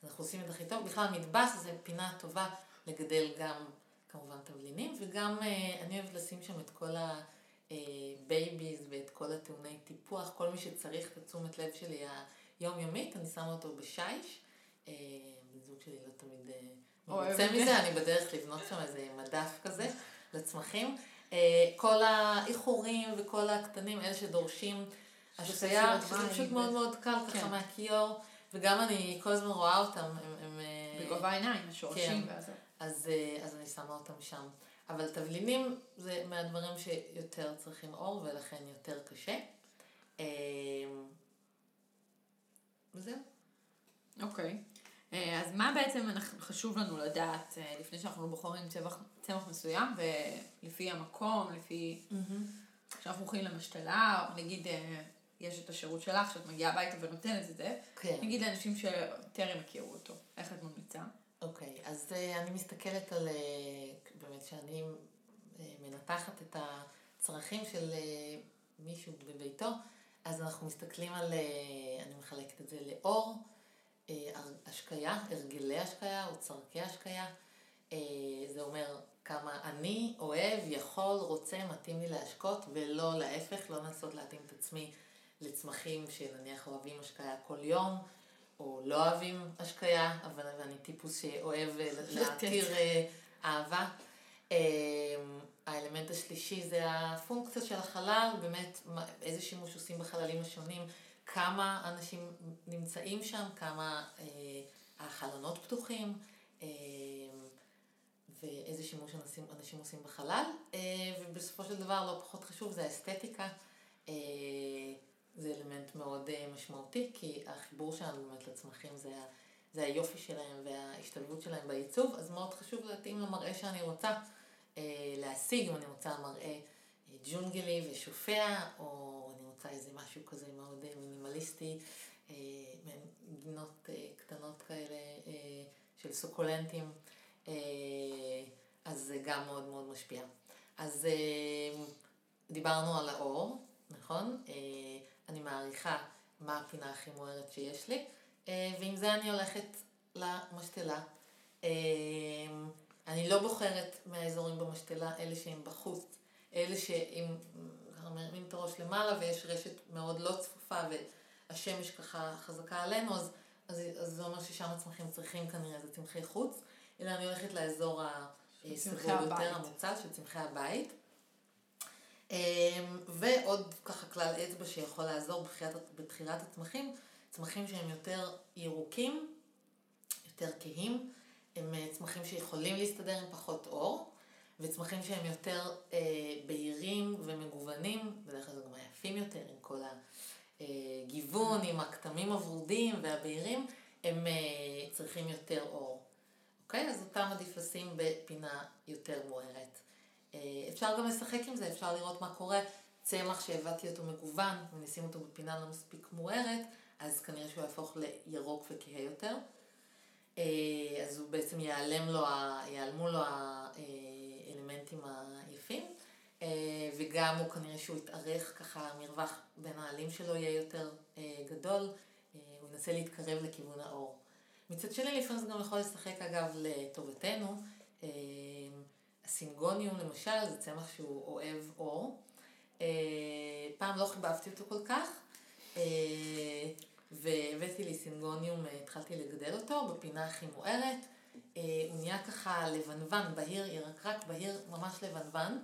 אנחנו עושים את הכי טוב. בכלל, מטבח זה פינה טובה לגדל גם כמובן תבלינים, וגם אה, אני אוהבת לשים שם את כל ה babies ואת כל הטעוני טיפוח, כל מי שצריך את התשומת לב שלי היומיומית, אני שמה אותו בשיש. אה, בן זוג שלי לא תמיד אה, מרוצה. מזה, אני בדרך לבנות שם איזה מדף כזה לצמחים. אה, כל הייחורים וכל הקטנים, אלה שדורשים השריה, שזה פשוט מאוד מאוד קל ככה כן. מהכיור, וגם אני כל הזמן רואה אותם, הם... הם אה, בגובה העיניים, השורשים כן. והזה. אז, אה, אז אני שמה אותם שם. אבל תבלינים זה מהדברים שיותר צריכים אור ולכן יותר קשה. אה, וזהו. אוקיי. אה, אז מה בעצם אנחנו- חשוב לנו לדעת לפני שאנחנו בוחרים צמח, צמח מסוים, ולפי המקום, לפי... כשאנחנו הולכים למשתלה, או נגיד יש את השירות שלך, שאת מגיעה הביתה ונותנת את זה, כן. נגיד לאנשים שטרם הכירו אותו, איך את ממליצה? אוקיי, אז אה, אני מסתכלת על, אה, באמת שאני אה, מנתחת את הצרכים של אה, מישהו בביתו, אז אנחנו מסתכלים על, אה, אני מחלקת את זה לאור, הר- השקיה, הרגלי השקיה או צורכי השקיה. אה, זה אומר כמה אני אוהב, יכול, רוצה, מתאים לי להשקות, ולא להפך, לא לנסות להתאים את עצמי לצמחים שנניח אוהבים השקיה כל יום, או לא אוהבים השקיה, אבל אני טיפוס שאוהב אה, להתיר אה, אהבה. אה, האלמנט השלישי זה הפונקציה של החלל, באמת איזה שימוש עושים בחללים השונים, כמה אנשים נמצאים שם, כמה אה, החלונות פתוחים, אה, ואיזה שימוש אנשים, אנשים עושים בחלל, אה, ובסופו של דבר לא פחות חשוב זה האסתטיקה. אה, זה אלמנט מאוד אה, משמעותי, כי החיבור שלנו באמת לצמחים זה זה היופי שלהם וההשתלבות שלהם בעיצוב, אז מאוד חשוב להתאים למראה שאני רוצה אה, להשיג, אם אני רוצה מראה אה, ג'ונגלי ושופע, או אני רוצה איזה משהו כזה מאוד אה, מינימליסטי, אה, גינות אה, קטנות כאלה אה, של סוקולנטים, אה, אז זה גם מאוד מאוד משפיע. אז אה, דיברנו על האור, נכון? אה, אני מעריכה מה הפינה הכי מוארת שיש לי, אה, ועם זה אני הולכת למשתלה. אה, אני לא בוחרת מהאזורים במשתלה, אלה שהם בחוץ, אלה שאם מרימים את הראש למעלה ויש רשת מאוד לא צפופה והשמש ככה חזקה עלינו, אז, אז, אז זה אומר ששם הצמחים צריכים כנראה איזה צמחי חוץ, אלא אני הולכת לאזור הסגור יותר, המוצל של צמחי הבית. אמ, ועוד ככה כלל אצבע שיכול לעזור בבחירת, בבחירת הצמחים, צמחים שהם יותר ירוקים, יותר כהים, הם אה, צמחים שיכולים להסתדר עם פחות אור, וצמחים שהם יותר אה, בהירים ומגוונים, בדרך כלל גם היפים יותר עם כל הגיוון, עם הכתמים הוורודים והבהירים, הם אה, צריכים יותר אור. אוקיי? אז אותם עדיף לשים בפינה יותר מוארת. אה, אפשר גם לשחק עם זה, אפשר לראות מה קורה. צמח שהבאתי אותו מגוון ונשים אותו בפינה לא מספיק מוארת, אז כנראה שהוא יהפוך לירוק וכהה יותר. אה, אז הוא בעצם ייעלם לו, ייעלמו לו האלמנטים היפים, אה, וגם הוא כנראה שהוא יתארך ככה, המרווח בין העלים שלו יהיה יותר גדול, הוא ינסה להתקרב לכיוון האור. מצד שני, לפעמים זה גם יכול לשחק אגב לטובתנו. הסינגוניום למשל, זה צמח שהוא אוהב אור. אה, פעם לא חיבבתי אותו כל כך, אה, והבאתי לי סינגוניום, אה, התחלתי לגדל אותו בפינה הכי מוארת. הוא נהיה ככה לבנבן, בהיר, ירקרק בהיר, ממש לבנבן.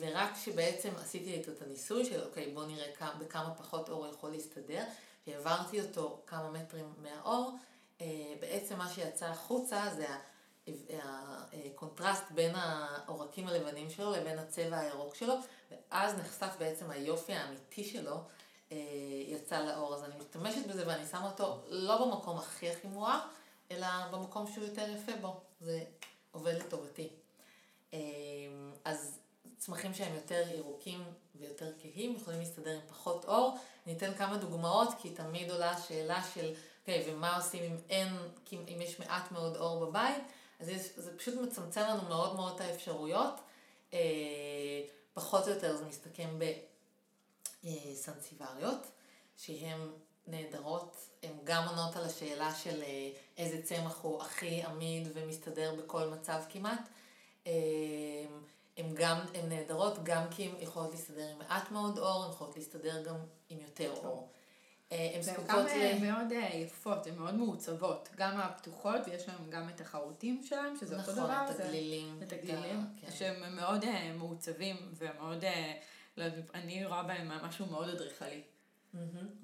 ורק כשבעצם עשיתי איתו את הניסוי של אוקיי בוא נראה כמה, בכמה פחות אור יכול להסתדר, והעברתי אותו כמה מטרים מהאור, בעצם מה שיצא החוצה זה הקונטרסט בין העורקים הלבנים שלו לבין הצבע הירוק שלו, ואז נחשף בעצם היופי האמיתי שלו אה, יצא לאור. אז אני משתמשת בזה ואני שמה אותו לא במקום הכי הכי מואר, אלא במקום שהוא יותר יפה בו. זה עובד לטובתי. אה, אז צמחים שהם יותר ירוקים ויותר כהים יכולים להסתדר עם פחות אור. אני אתן כמה דוגמאות, כי תמיד עולה השאלה של, אוקיי, okay, ומה עושים אם אין, אם יש מעט מאוד אור בבית? אז יש, זה פשוט מצמצם לנו מאוד מאוד את האפשרויות. אה, פחות או יותר זה מסתכם בסנסיבריות, שהן נהדרות, הן גם עונות על השאלה של אה, איזה צמח הוא הכי עמיד ומסתדר בכל מצב כמעט. אה, הן גם, הן נהדרות גם כי הן יכולות להסתדר עם מעט מאוד אור, הן יכולות להסתדר גם עם יותר אור. אה, הן זקוקות ל... והן גם מאוד אה, יפות, הן מאוד מעוצבות. גם הפתוחות, ויש להן גם את החרוטים שלהן, שזה נכון, אותו דבר. נכון, את הגלילים. את הגלילים, כן. שהם מאוד אה, מעוצבים, ומאוד, לא אני רואה בהם משהו מאוד אדריכלי.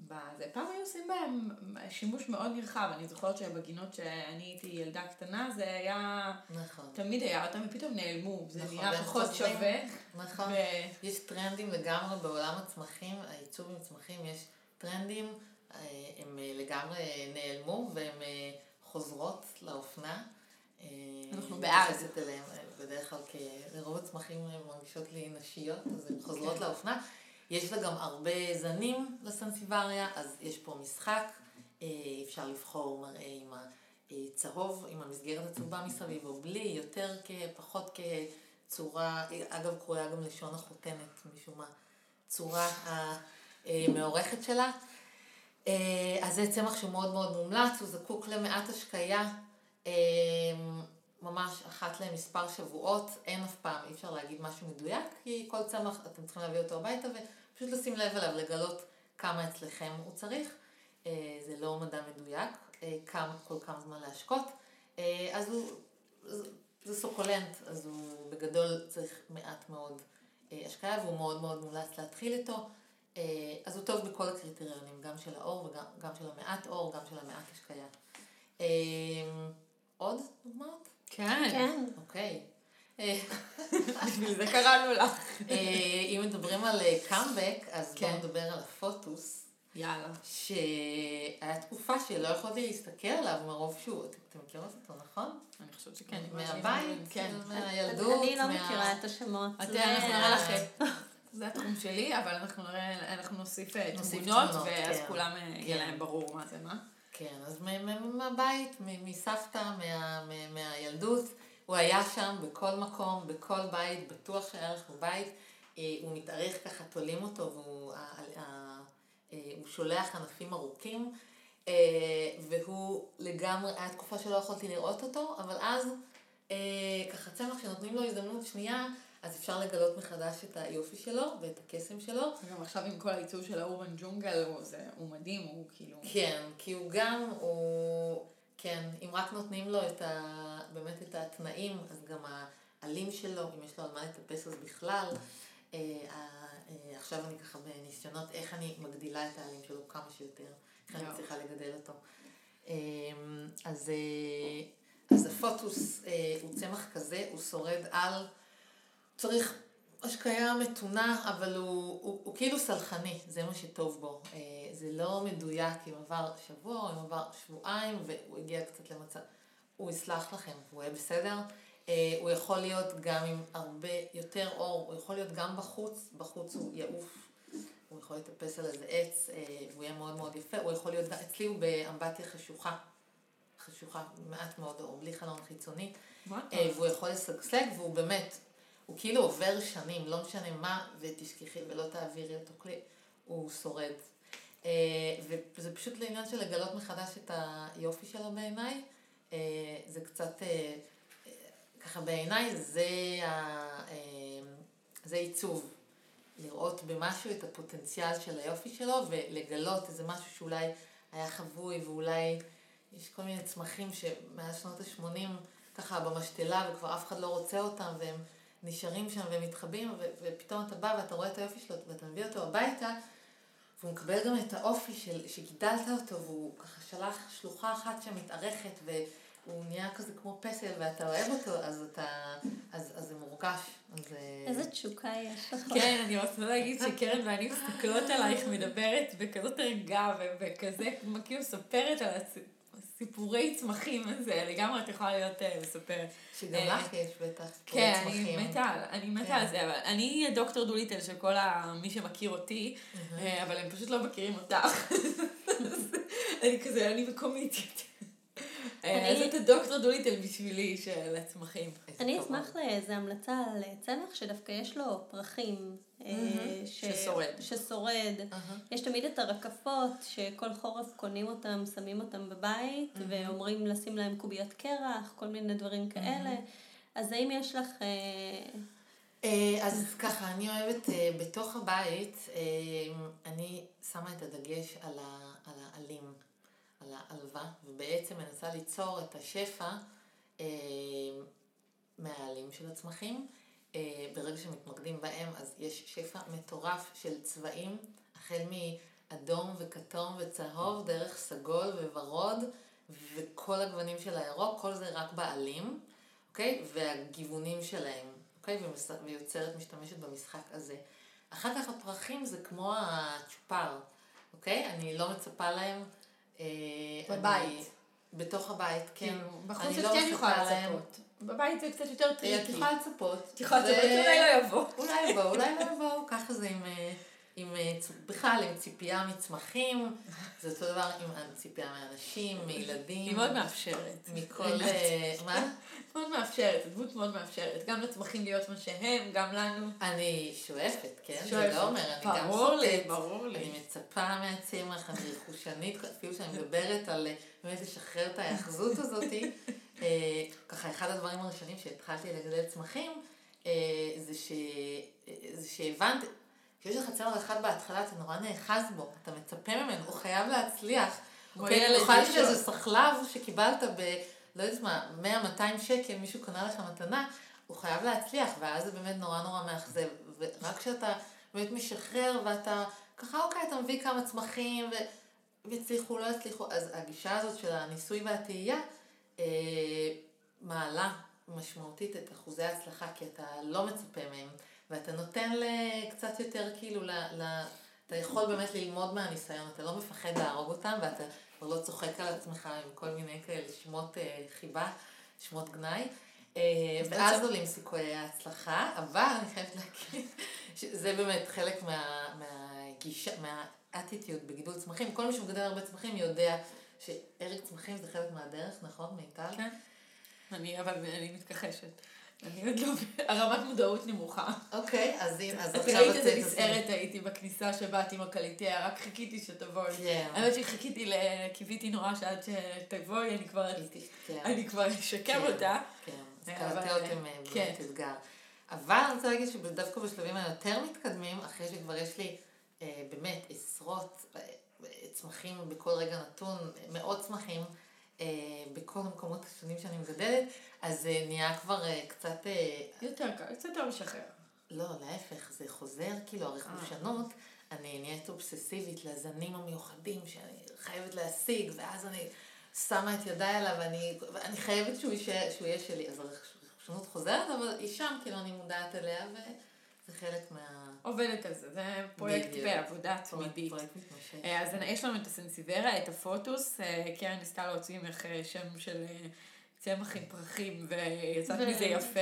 בזה. פעם היו עושים בהם שימוש מאוד נרחב, אני זוכרת שבגינות שאני הייתי ילדה קטנה זה היה, נכון. תמיד היה אותם ופתאום נעלמו, זה נכון, נהיה פחות שווה. נכון, ו... יש טרנדים לגמרי בעולם הצמחים, העיצוב עם צמחים יש טרנדים, אה, הם אה, לגמרי נעלמו והן אה, חוזרות לאופנה. אנחנו בעד. אליהם בדרך כלל לרוב הצמחים מרגישות לי נשיות, אז הן חוזרות כן. לאופנה. יש לה גם הרבה זנים לסנסיבריה, אז יש פה משחק, אפשר לבחור מראה עם הצהוב, עם המסגרת הצהובה מסביב, או בלי, יותר כפחות כצורה, אגב קרויה גם לשון החותנת משום מה, צורה המעורכת שלה. אה, אז זה צמח שהוא מאוד מאוד מומלץ, הוא זקוק למעט השקיה, אה, ממש אחת למספר שבועות, אין אף פעם, אי אפשר להגיד משהו מדויק, כי כל צמח אתם צריכים להביא אותו הביתה ופשוט לשים לב אליו, לגלות כמה אצלכם הוא צריך. אה, זה לא מדע מדויק, כמה, כל כמה זמן להשקות. אז הוא, זה סוקולנט, אז הוא בגדול צריך מעט מאוד השקיה והוא מאוד מאוד מומלץ להתחיל איתו. אה, אז הוא טוב בכל הקריטריונים, גם של האור וגם של המעט אור, גם של המעט השקיה. אה, עוד דוגמאות? כן. כן. אוקיי. אה, בשביל זה קראנו לך. אם מדברים על קאמבק, אז בואו כן. נדבר על הפוטוס. יאללה. שהיה תקופה שלא יכולתי להסתכל עליו מרוב שהוא, אתם- אתם מכירות אותו, נכון? אני חושבת שכן. מהבית, כן. מהילדות, אני לא מה- מכירה את השמות. את- זה- אנחנו נראה לכם. זה התחום שלי, אבל אנחנו אנחנו נוסיף אה, תמונות, ואז כן. כולם אה, יהיה כן. להם ברור מה זה מה. כן, אז מהבית, מסבתא, מה- מהילדות, הוא היה שם בכל מקום, בכל בית, בטוח שהיה לך בבית. אה, הוא מתארך ככה, תולים אותו, והוא שולח ענפים ארוכים, והוא לגמרי, היה תקופה שלא יכולתי לראות אותו, אבל אז ככה צמח שנותנים לו הזדמנות שנייה, אז אפשר לגלות מחדש את היופי שלו ואת הקסם שלו. וגם עכשיו עם כל העיצוב של האורבן ג'ונגל, הוא, זה, הוא מדהים, הוא כאילו... כן, כי הוא גם, הוא, כן, אם רק נותנים לו את ה, באמת את התנאים, אז גם העלים שלו, אם יש לו על מה לטפס אז בכלל. אה, אה, עכשיו אני ככה בניסיונות איך אני מגדילה את העלים שלו כמה שיותר, איך אני. צריכה לגדל אותו. אז, אה, אז הפוטוס הוא צמח כזה, הוא שורד על, צריך השקיה מתונה, אבל הוא, הוא, הוא כאילו סלחני, זה מה שטוב בו. אה, זה לא מדויק אם עבר שבוע או אם עבר שבועיים והוא הגיע קצת למצב. הוא יסלח לכם, הוא יהיה בסדר. אה, הוא יכול להיות גם עם הרבה יותר אור, הוא יכול להיות גם בחוץ, בחוץ הוא יעוף. הוא יכול לטפס על איזה עץ, אה, והוא יהיה מאוד מאוד יפה. הוא יכול להיות, גם- אצלי הוא באמבטיה חשוכה. חשוכה, מעט מאוד אור, בלי חלון חיצוני. והוא יכול לשגשג, והוא באמת, הוא כאילו עובר שנים, לא משנה מה, ותשכחי ולא תעבירי אותו כלי, הוא שורד. אה, וזה פשוט לעניין של לגלות מחדש את היופי שלו בעיניי. אה, זה קצת, אה, ככה בעיניי זה, ה, זה עיצוב. לראות במשהו את הפוטנציאל של היופי שלו ולגלות איזה משהו שאולי היה חבוי ואולי יש כל מיני צמחים שמאז שנות ה-80 ככה במשתלה וכבר אף אחד לא רוצה אותם והם נשארים שם והם מתחבאים ו- ופתאום אתה בא ואתה רואה את היופי שלו ואתה מביא אותו הביתה והוא מקבל גם את האופי של, שגידלת אותו והוא ככה שלח שלוחה אחת שמתארכת והוא נהיה כזה כמו פסל ואתה אוהב אותו אז אתה, אז, אז זה מורגש. אז, אה, איזה תשוקה יש לך. כן, אני רוצה להגיד שקרן ואני מסתכלות עלייך מדברת בכזאת ערגה ובכזה, כאילו מספרת על הצ- סיפורי צמחים הזה, לגמרי את יכולה להיות אה, מספרת. שגם אה, לך יש בטח סיפורי כן, אני צמחים. מתה, אני מתה כן. על זה, אבל אני דוקטור דוליטל של כל. מי שמכיר אותי, אה, אבל הם פשוט לא מכירים אותך. אני כזה, אני בקומיטית. אה, אז אני- את הדוקטור דוליטל בשבילי של הצמחים. אני. אשמח לאיזה המלצה על צמח שדווקא יש לו פרחים. אה, ששורד. ששורד. יש תמיד את הרקפות שכל חורף קונים אותם, שמים אותם בבית, ואומרים לשים להם קוביות קרח, כל מיני דברים כאלה. אז האם יש לך... אה, אה, אז ככה, אני אוהבת אה, בתוך הבית, אה, אני שמה את הדגש על העלים, על העלווה, ובעצם מנסה ליצור את השפע אה, מהעלים של הצמחים. אה, ברגע שמתמקדים בהם, אז יש שפע מטורף של צבעים, החל מאדום וכתום וצהוב, דרך סגול וורוד, וכל הגוונים של הירוק, כל זה רק בעלים, אוקיי? והגיוונים שלהם, אוקיי? ויוצרת, משתמשת במשחק הזה. אחר כך הפרחים זה כמו הצ'ופר, אוקיי? אני לא מצפה להם. אה, בבית. בתוך הבית, כן. כאילו, בחוץ אני את לא כן יכולה. לצפות. בבית זה קצת יותר אה, את tricky. יכולה לצפות. את יכולה לצפות, אולי לא יבוא. אולי יבואו, אולי לא יבואו, ככה זה עם, אה, עם, אה, בכלל עם ציפייה מצמחים, זה אותו דבר עם ציפייה מאנשים, מילדים. היא מאוד מאפשרת. מכל, אה, מה? מאוד מאפשרת, דמות מאוד מאפשרת. גם לצמחים להיות מה שהם, גם לנו. אני שואפת, כן? זה שואפת. לא אומר, אני גם ברור לי, חוטאת. ברור לי. אני מצפה מהצמח, אני רכושנית, אפילו שאני מדברת על אה, באמת לשחרר את ההאחזות הזאתי. אה, ככה, אחד הדברים הראשונים שהתחלתי לגדל צמחים, אה, זה, ש... אה, זה שהבנתי, כשיש לך צמח אחד בהתחלה, אתה נורא נאחז בו, אתה מצפה ממנו, הוא חייב להצליח. במיוחד ראשון. שזה סחלב שקיבלת ב... לא יודעת מה, 100-200 שקל, מישהו קנה לך מתנה, הוא חייב להצליח, ואז זה באמת נורא נורא מאכזב. ורק כשאתה באמת משחרר, ואתה ככה, אוקיי, אתה מביא כמה צמחים, ו... והצליחו, לא הצליחו, אז הגישה הזאת של הניסוי והטעייה, אה, מעלה משמעותית את אחוזי ההצלחה, כי אתה לא מצפה מהם, ואתה נותן קצת יותר כאילו ל... ל... אתה יכול באמת ללמוד מהניסיון, אתה לא מפחד להרוג אותם, ואתה כבר לא צוחק על עצמך עם כל מיני כאלה שמות אה, חיבה, שמות גנאי. אה, ואז עולים סיכויי ההצלחה, אבל אני חייבת להגיד שזה באמת חלק מה, מהגישה, מהאטיטיוד בגידול צמחים. כל מי שמגדל הרבה צמחים יודע שהרג צמחים זה חלק מהדרך, נכון, מיטל? כן. אני, אבל אני מתכחשת. אני עוד לא, הרמת מודעות נמוכה. אוקיי, אז הנה, אז את עכשיו ראית את איזה תעשי- נסערת הייתי בכניסה שבאת עם הקליטיה, רק חיכיתי שתבואי. כן. האמת שחיכיתי, ל- קיוויתי נורא שעד שתבואי, אני כבר, כן. אני כבר אשקם כן. אותה. כן, אז הם אה, כן. אתגר. אבל אני רוצה להגיד שדווקא בשלבים היותר מתקדמים, אחרי שכבר יש לי אה, באמת עשרות אה, צמחים בכל רגע נתון, מאות צמחים אה, בכל המקומות השונים שאני מגדלת, אז אה, נהיה כבר אה, קצת, אה, יותר קל, קצת יותר משחרר. לא, להפך, זה חוזר, כאילו הרכושנות, אני נהיית אובססיבית לזנים המיוחדים שאני חייבת להשיג, ואז אני שמה את ידיי עליו, ואני, ואני חייבת שהוא, יישאר, שהוא יהיה שלי. אז הרכושנות חוזרת, אבל היא שם, כאילו אני מודעת אליה, וזה חלק מה... עובדת על זה, זה פרויקט בדיוק. בעבודה תמידית. אז יש לנו את הסנסיברה, את הפוטוס, קרן ניסתה להוציא ממך שם של צמח עם פרחים, ויצאת ו- מזה יפה,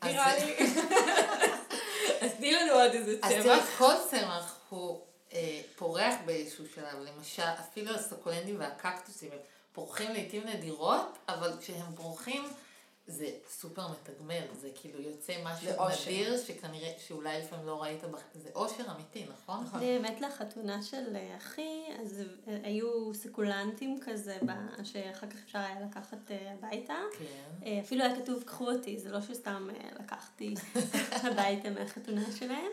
אז נראה זה- לי. אז תני לנו עוד איזה אז צמח. תראי, כל צמח הוא אה, פורח באיזשהו שלב, למשל, אפילו הסוקולנטים והקקטוסים, הם פורחים לעיתים נדירות, אבל כשהם פורחים, זה סופר מתגמל, זה כאילו יוצא משהו. נדיר, שכנראה, שאולי לפעמים לא ראית, בח... זה אושר אמיתי, נכון? נכון. האמת לחתונה של אה, אחי, אז אה, היו סקולנטים כזה, שאחר כך אפשר היה לקחת אה, הביתה. כן. אפילו היה כתוב קחו אותי, זה לא שסתם לקחתי הביתה מהחתונה שלהם.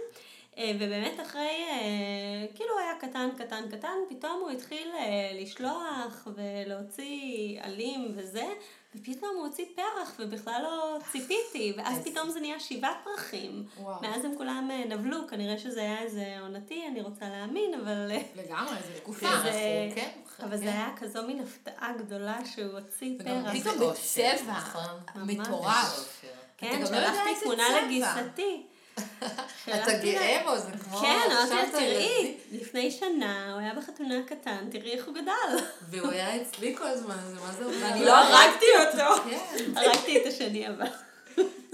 ובאמת אחרי, כאילו הוא היה קטן, קטן, קטן, פתאום הוא התחיל לשלוח ולהוציא עלים וזה, ופתאום הוא הוציא פרח ובכלל לא ציפיתי, ואז אז- פתאום זה נהיה שבעה פרחים. וואו. מאז הם כולם אה, נבלו, כנראה שזה היה איזה עונתי, אני רוצה להאמין, אבל... אה, לגמרי, זו תקופה. זה- הוא, כן. אבל זה כן. היה כזו מין הפתעה גדולה שהוא הוציא פרח. פתאום זה בצבע נכון. מטורף. כן, לא שלחתי תמונה. לגיסתי. אתה גאה בו, זה כמו... כן, אמרתי לה, תראי, ילדים." לפני שנה הוא היה בחתונה קטן, תראי איך הוא גדל. והוא היה אצלי כל הזמן, זה מה זה אומר? ואני לא הרגתי אותו. כן. הרגתי את השני הבא.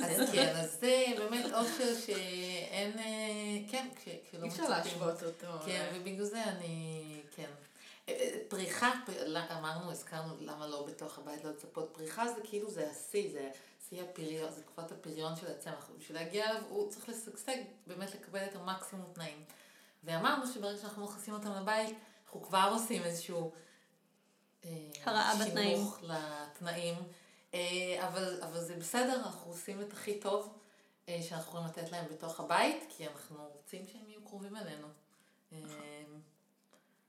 אז כן, אז זה באמת אושר שאין, אה, כן, כשלא אי אפשר. להשוות אותו. כן, ובגלל זה אני, כן. אה, אה, פריחה, לא, אמרנו, הזכרנו למה לא בתוך הבית לא לצפות, פריחה זה כאילו זה השיא, זה שיא הפריון, זה תקופת הפריון של הצמח, בשביל להגיע אליו הוא צריך לשגשג, באמת לקבל את המקסימום תנאים. ואמרנו שברגע שאנחנו מכניסים אותם לבית, אנחנו כבר עושים איזשהו אה, הרעה בתנאים. שינוך לתנאים, אה, אבל, אבל זה בסדר, אנחנו עושים את הכי טוב אה, שאנחנו יכולים לתת להם בתוך הבית, כי אנחנו רוצים שהם יהיו קרובים אלינו.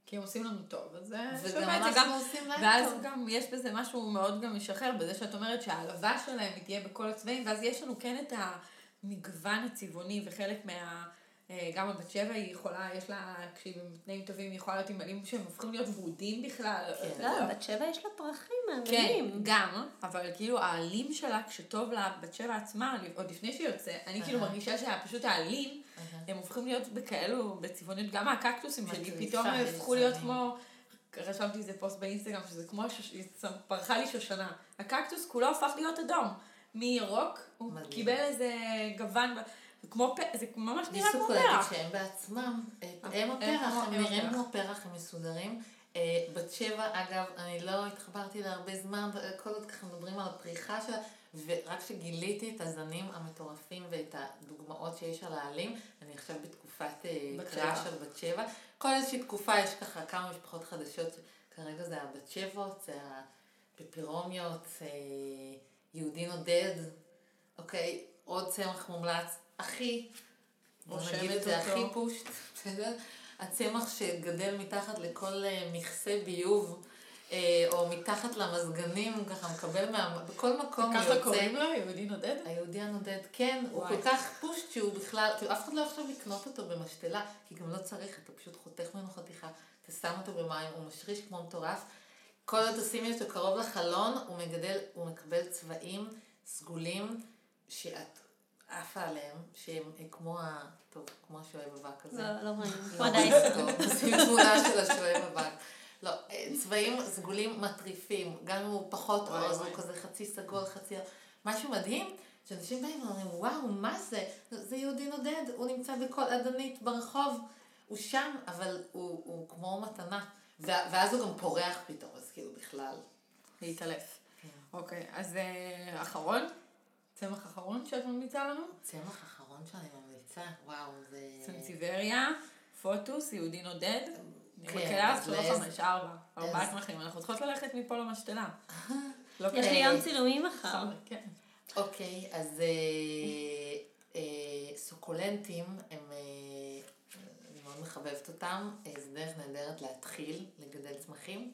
כי הם עושים לנו טוב, אז זה שווה את זה גם. להם ואז טוב. גם יש בזה משהו מאוד גם משחרר, בזה שאת אומרת שההעלבה שלהם היא תהיה בכל הצבעים, ואז יש לנו כן את המגוון הצבעוני, וחלק מה... אה, גם הבת שבע היא יכולה, יש לה, כשהיא בתנאים טובים, היא יכולה להיות עם עלים שהם הופכים להיות ורודים בכלל. כן. לא, בת שבע יש לה פרחים כן, מהממים. גם, אבל כאילו העלים שלה, כשטוב לה, בת שבע עצמה, עוד לפני שהיא יוצאת, אני כאילו. מרגישה שפשוט העלים. הם הופכים להיות בכאלו, בצבעוניות, גם הקקטוסים שלי, פתאום הפכו להיות. כמו, רשמתי איזה פוסט באינסטגרם, שזה כמו, פרחה לי שושנה. הקקטוס כולו הפך להיות אדום. מירוק, הוא מדהים. קיבל איזה גוון, כמו, זה ממש נראה כמו ניסו להגיד פרח. שהם בעצמם, הם הפרח, הם נראים. כמו פרח, הם מסודרים. אה, בת שבע, אגב, אני לא התחברתי לה הרבה זמן, כל עוד ככה מדברים על הפריחה שלה, ורק כשגיליתי את הזנים המטורפים ואת הדוגמאות שיש על העלים, אני עכשיו בתקופת אה, בת קריאה. של בת שבע. כל איזושהי תקופה יש ככה כמה משפחות חדשות, כרגע זה הבת שבעות, זה הפפירומיות, אה, יהודי נודד, אוקיי, עוד צמח מומלץ, הכי, בוא נגיד את זה. הכי פושט, בסדר? הצמח שגדל מתחת לכל אה, מכסה ביוב, או מתחת למזגנים, ככה מקבל מה... בכל מקום הוא ככה יוצא. קוראים לו, יהודי נודד? היהודי הנודד, כן, הוא. כל כך פושט שהוא בכלל, כאילו אף אחד לא יחשוב לקנות אותו במשתלה, כי גם לא צריך, אתה פשוט חותך ממנו חתיכה, אתה שם אותו במים, הוא משריש כמו מטורף. כל עוד תשימי אותו קרוב לחלון, הוא מגדל, הוא מקבל צבעים סגולים, שאת עפה עליהם, שהם אה, כמו ה... טוב, כמו השואב אבק הזה. לא, לא. לא, כמו דייסון. טוב, נשים תמונה של השואב אבק. לא, אה, צבעים סגולים מטריפים, גם אם הוא פחות עוז, הוא. כזה חצי סגול, חצי... משהו מדהים, שאנשים באים ואומרים, וואו, מה זה? זה יהודי נודד, הוא נמצא בכל אדנית ברחוב, הוא שם, אבל הוא, הוא כמו מתנה. ואז הוא גם פורח פתאום, אז כאילו בכלל. להתעלף. כן. אוקיי, אז אה, אחרון? צמח אחרון שאת ממליצה לנו? צמח אחרון שאני ממליצה, וואו, זה... סנסיבריה, פוטוס, יהודי נודד. אני כן, שלוש, חמש, ארבע, ארבעה אז- צמחים. אנחנו צריכות ללכת מפה למשתלה. לא יש לי. יום צילומים מחר. כן. אוקיי, אז אה, אה, סוקולנטים, הם, אה, אני מאוד מחבבת אותם, זו דרך נהדרת להתחיל לגדל צמחים.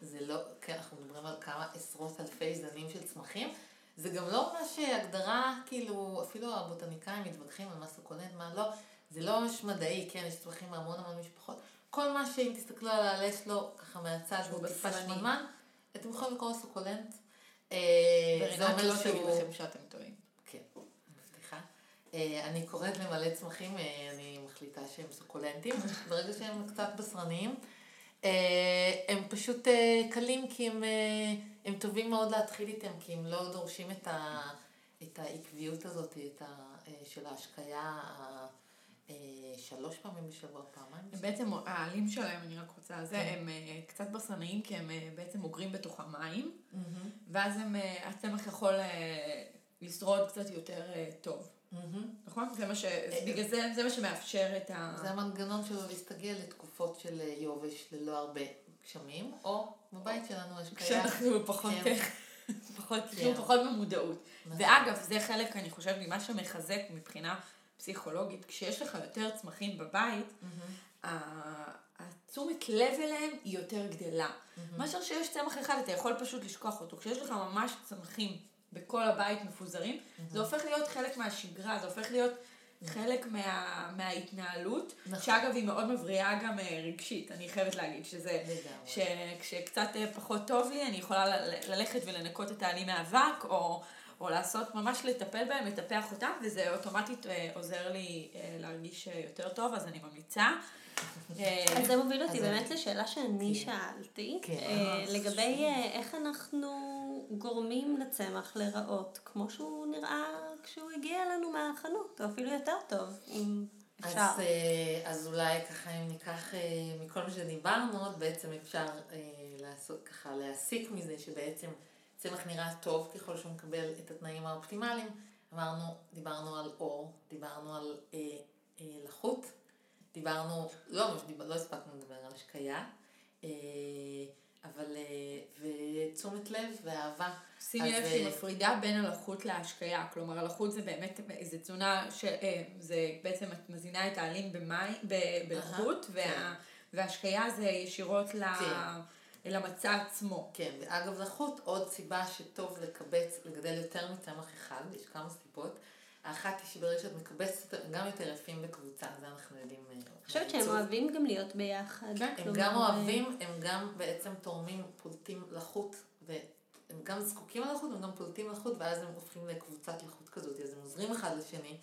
זה לא, כן, אנחנו מדברים על כמה עשרות אלפי זנים של צמחים. זה גם לא ממש הגדרה, כאילו, אפילו הבוטניקאים מתווכחים על מה סוקולנט, מה לא. זה לא ממש מדעי, כן, יש צמחים מהמון המון משפחות. כל מה שאם תסתכלו על העלה שלו, ככה מהצד, שהוא הוא טיפה. שמנמן, אתם יכולים לקרוא לו סוקולנט. אה, זה אומר לא תגיד שהוא... לכם שאתם טועים. כן, מבטיחה. אה, אני קוראת למלא צמחים, אה, אני מחליטה שהם סוקולנטים, ברגע שהם קצת בשרניים. הם פשוט קלים כי הם, הם טובים מאוד להתחיל איתם, כי הם לא דורשים את, ה, את העקביות הזאת, את ה, של ההשקיה שלוש פעמים בשבוע, פעמיים. הם בעצם, העלים שלהם, אני רק רוצה זה, כן. הם אה, קצת בשרניים, כי הם אה, בעצם אוגרים בתוכם מים, מהמם, ואז הם, אה, הצמח יכול אה, לשרוד קצת יותר אה, טוב. נכון? זה מה ש... בגלל זה, זה מה שמאפשר את ה... זה המנגנון שלו להסתגל לתקופות של אה, יובש ללא הרבה גשמים, או בבית שלנו השקיה. כשאנחנו פחות, כן. פחות, כן. פחות במודעות. נכון. ואגב, זה חלק, אני חושבת, ממה שמחזק מבחינה פסיכולוגית, כשיש לך יותר צמחים בבית. ה- התשומת לב אליהם היא יותר גדלה. מאשר שיש צמח אחד, אתה יכול פשוט לשכוח אותו. כשיש לך ממש צמחים בכל הבית מפוזרים, זה הופך להיות חלק מהשגרה, זה הופך להיות חלק מה, מההתנהלות, נכון. שאגב היא מאוד מבריאה גם אה, רגשית, אני חייבת להגיד, שזה. שכשקצת אה, פחות טוב לי, אני יכולה ללכת ולנקות את העלים מהאבק, או, או לעשות, ממש לטפל בהם, לטפח אותם, וזה אוטומטית אה, עוזר לי אה, להרגיש אה, יותר טוב, אז אני ממליצה. אז זה מוביל אותי באמת לשאלה שאני כן. שאלתי, כן. לגבי איך אנחנו גורמים לצמח להיראות כמו שהוא נראה כשהוא הגיע אלינו מהחנות, או אפילו יותר טוב, אם אפשר. אז אולי ככה אם ניקח מכל מה שדיברנו, בעצם אפשר לעשות ככה להסיק מזה שבעצם צמח נראה טוב ככל שהוא מקבל את התנאים האופטימליים. אמרנו, דיברנו על אור, דיברנו על אה, אה, לחות, דיברנו, לא, דיבר, לא הספקנו לדבר על השקיה, אה, אבל, אה, ותשומת לב ואהבה. שימי לב שהיא אה, מפרידה בין הלחות להשקיה, כלומר הלחות זה באמת, זה תזונה, ש, אה, זה בעצם את מזינה את העלים במים, ב- בלחות, כן. וה, והשקיה זה ישירות ל, כן. למצע עצמו. כן, ואגב לחוט, עוד סיבה שטוב לקבץ, לגדל יותר מצמח אחד, יש כמה סיבות. האחת היא שברגע שאת מקבצת גם יותר יפים בקבוצה, זה אנחנו יודעים. אה, אני חושבת שהם. אוהבים גם להיות ביחד. כן, הם גם אה, אוהבים, הם גם בעצם תורמים, פולטים לחוט, והם גם זקוקים לחוט, הם גם פולטים לחוט, ואז הם הופכים לקבוצת לחוט כזאת, אז הם עוזרים אחד לשני,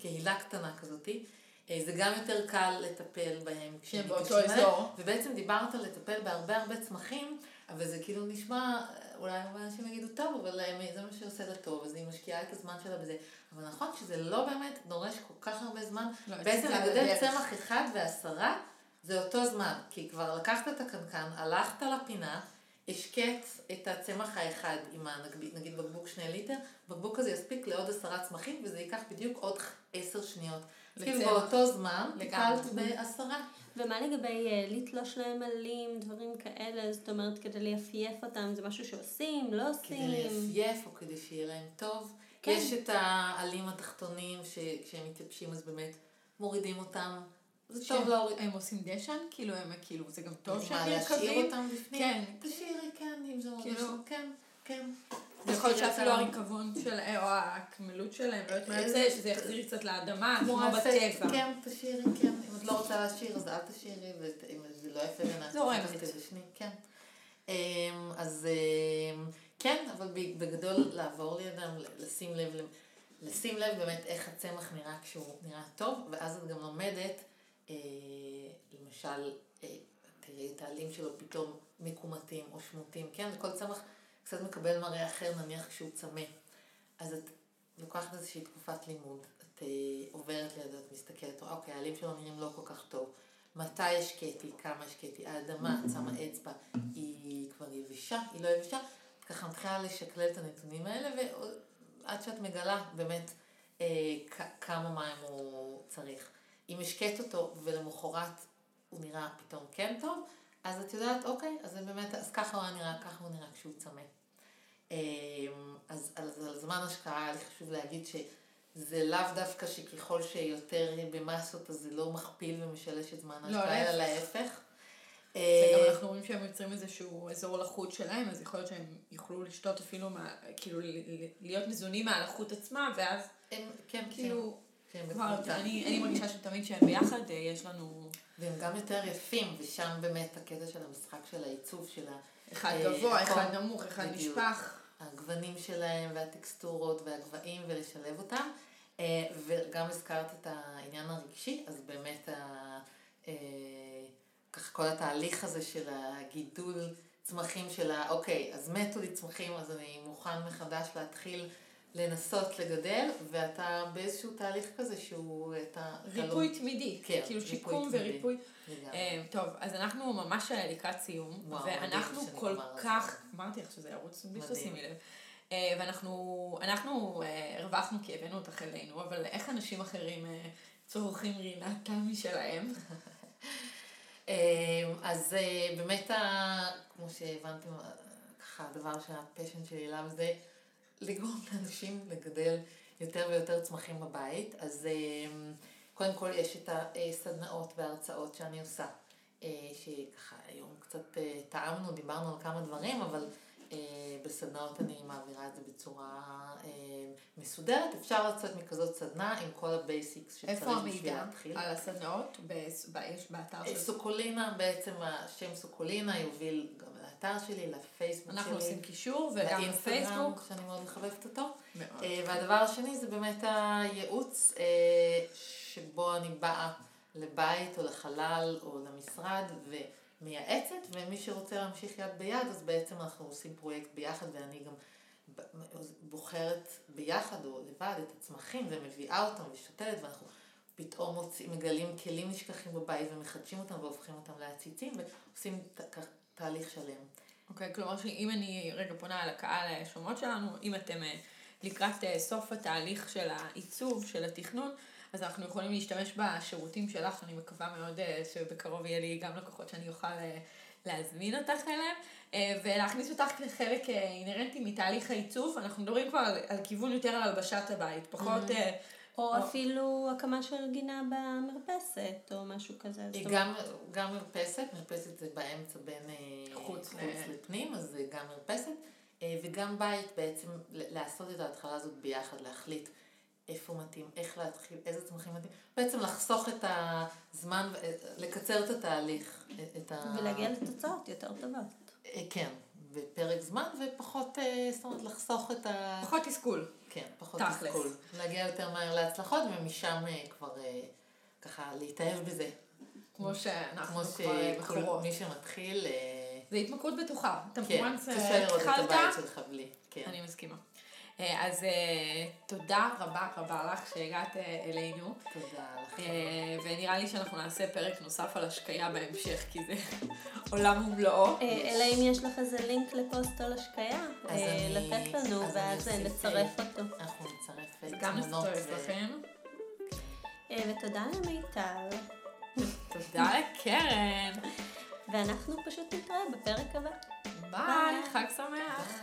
קהילה קטנה כזאתי. אה, זה גם יותר קל לטפל בהם כשהם באותו אזור. ובעצם דיברת על לטפל בהרבה הרבה צמחים, אבל זה כאילו נשמע, אולי הרבה אנשים יגידו, טוב, אבל אה, זה מה שעושה לה טוב, אז היא משקיעה את הזמן שלה בזה. אבל נכון שזה לא באמת דורש כל כך הרבה זמן. לא, בעצם לגדל. צמח אחד ועשרה, זה אותו זמן. כי כבר לקחת את הקנקן, הלכת לפינה, השקית את הצמח האחד עם הנגיד, נגיד בקבוק שני ליטר, בקבוק הזה יספיק לעוד עשרה צמחים, וזה ייקח בדיוק עוד עשר שניות. כאילו לצמח. באותו זמן. טיפלת בעשרה. ומה לגבי אה, לתלוש להם עלים, דברים כאלה, זאת אומרת כדי ליפייף אותם, זה משהו שעושים, לא כדי עושים? ליפייף או כדי שיהיה להם טוב. כן. יש את העלים התחתונים שכשהם מתייבשים אז באמת מורידים אותם. זה טוב להוריד. הם עושים דשן? כאילו, הם כאילו, זה גם טוב שהם להשאיר נרקבים? אותם בפנים? כן. תשאירי, כן, אם זה כאילו- מרגיש. כן, כן. זה יכול להיות תשאירי שאפילו אותם. הריקבון שלהם, או הקמילות שלהם, לא יודעת מה אה, יוצא, שזה יחזיר קצת לאדמה, כמו בטבע. כן, תשאירי, כן. אם את לא רוצה להשאיר, אז אל תשאירי, ואם זה לא יפה בעינייך, זורמת. אז תדשני, כן. אמ, אז אמ, כן, אבל בגדול לעבור לידם, לשים לב, לשים לב באמת איך הצמח נראה כשהוא נראה טוב, ואז את גם לומדת, אה, למשל, אה, תראי את העלים שלו פתאום מקומטים או שמוטים, כן? וכל צמח קצת מקבל מראה אחר, נניח כשהוא צמא. אז את לוקחת איזושהי תקופת לימוד, את אה, עוברת לידו, את מסתכלת, אוקיי, העלים שלו נראים לא כל כך טוב. מתי השקיתי, כמה השקיתי, האדמה, שמה אצבע, היא כבר יבשה, היא לא יבשה, את ככה מתחילה לשקלל את הנתונים האלה, ועד שאת מגלה באמת אה, כמה מים הוא צריך. אם השקית אותו ולמחרת הוא נראה פתאום כן טוב, אז את יודעת, אוקיי, אז זה באמת, אז ככה הוא נראה, ככה הוא נראה כשהוא צמא. אה, אז על, על זמן השקעה היה לי חשוב להגיד ש... זה לאו דווקא שככל שיותר במסות אז זה לא מכפיל ומשלש את זמן לא, ההשקעה, אלא להפך. וגם אה, אנחנו רואים שהם יוצרים איזשהו אזור לחות שלהם, אז יכול להיות שהם יוכלו לשתות אפילו, מה, כאילו להיות מזונים מהלחות עצמה, ואז הם, כן, כאילו, כן, כבר, אני, אני מרגישה שתמיד שהם ביחד, אה, יש לנו... והם גם יותר יפים, ושם באמת הקטע של המשחק של העיצוב של ה... אחד אה, גבוה, אחד נמוך, אחד נשפך. הגוונים שלהם והטקסטורות והגבהים ולשלב אותם. אה, וגם הזכרת את העניין הרגשי, אז באמת ה... אה, ככה כל התהליך הזה של הגידול צמחים של ה... אוקיי, אז מתו לי צמחים, אז אני מוכן מחדש להתחיל לנסות לגדל, ואתה באיזשהו תהליך כזה שהוא... אתה, ריפוי אתה לא... תמידי, כן, כאילו שיקום וריפוי. Uh, טוב, אז אנחנו ממש לקראת סיום, וואו, ואנחנו כל כך, אמרתי לך שזה ירוץ בלי שתשימי לב. אה, ואנחנו אנחנו אה, הרווחנו כי הבאנו אותך אלינו, אבל איך אנשים אחרים אה, צורכים רינת תמי שלהם? אז באמת, כמו שהבנתם, ככה הדבר שהפשן שלי אליו זה לגרום לאנשים לגדל יותר ויותר צמחים בבית. אז קודם כל יש את הסדנאות וההרצאות שאני עושה, שככה היום קצת טעמנו, דיברנו על כמה דברים, אבל אה, בסדנאות אני מעבירה את זה בצורה אה, מסודרת. אפשר לצאת מכזאת סדנה עם כל ה basics שצריך בשביל להתחיל. איפה המידע על הסדנאות? באתר של... סוקולינה, בעצם השם סוקולינה יוביל גם לאתר שלי, לפייסבוק שלי. אנחנו עושים קישור וגם לפייסבוק. שאני מאוד מחבבת אותו. מאוד. אה, והדבר השני זה באמת הייעוץ שבו אני באה לבית או לחלל או למשרד. ו... מייעצת, ומי שרוצה להמשיך יד ביד, אז בעצם אנחנו עושים פרויקט ביחד, ואני גם בוחרת ביחד או לבד את הצמחים ומביאה אותם ושותלת, ואנחנו פתאום מוצאים, מגלים כלים נשכחים בבית ומחדשים אותם והופכים אותם לעציצים, ועושים תהליך שלם. אוקיי, okay, כלומר שאם אני רגע פונה על הקהל השומעות שלנו, אם אתם אה, לקראת אה, סוף התהליך של העיצוב, של התכנון, אז אנחנו יכולים להשתמש בשירותים שלך, אני מקווה מאוד אה, שבקרוב יהיה לי גם לקוחות שאני אוכל להזמין אותך אליהם, ולהכניס אותך כחלק אינהרנטי מתהליך העיצוב. אנחנו מדברים כבר על, על כיוון יותר על הלבשת הבית, פחות... Mm-hmm. או, או אפילו הקמה של גינה במרפסת, או משהו כזה. גם, גם מרפסת, מרפסת זה באמצע בין חוץ, חוץ לפנים, אז זה גם מרפסת, וגם בית בעצם לעשות את ההתחלה הזאת ביחד, להחליט איפה מתאים, איך להתחיל, איזה צמחים מתאים, בעצם לחסוך את הזמן, לקצר את התהליך. את ה... ולהגיע לתוצאות יותר טובות. אה, כן, בפרק זמן ופחות, אה, זאת אומרת, לחסוך את ה... פחות תסכול. כן, פחות תכלס. תסכול. להגיע יותר מהר להצלחות ומשם אה, כבר ככה להתאהב בזה. כמו שאנחנו כבר בחורות. מי שמתחיל... זה התמכרות בטוחה. כן, קשה לראות את הבית שלך בלי. כן. אני מסכימה. אה, אז אה, תודה רבה רבה לך שהגעת אה, אלינו. תודה לך. ונראה לי שאנחנו נעשה פרק נוסף על השקיה בהמשך, כי זה עולם ומלואו. אלא אם יש לך איזה לינק לפוסט על השקיה, לתת לנו, ואז נצרף אותו. אנחנו נצרף גם נצטרף לכם. ותודה למיטל. תודה לקרן. ואנחנו פשוט נתראה בפרק הבא. ביי, חג שמח.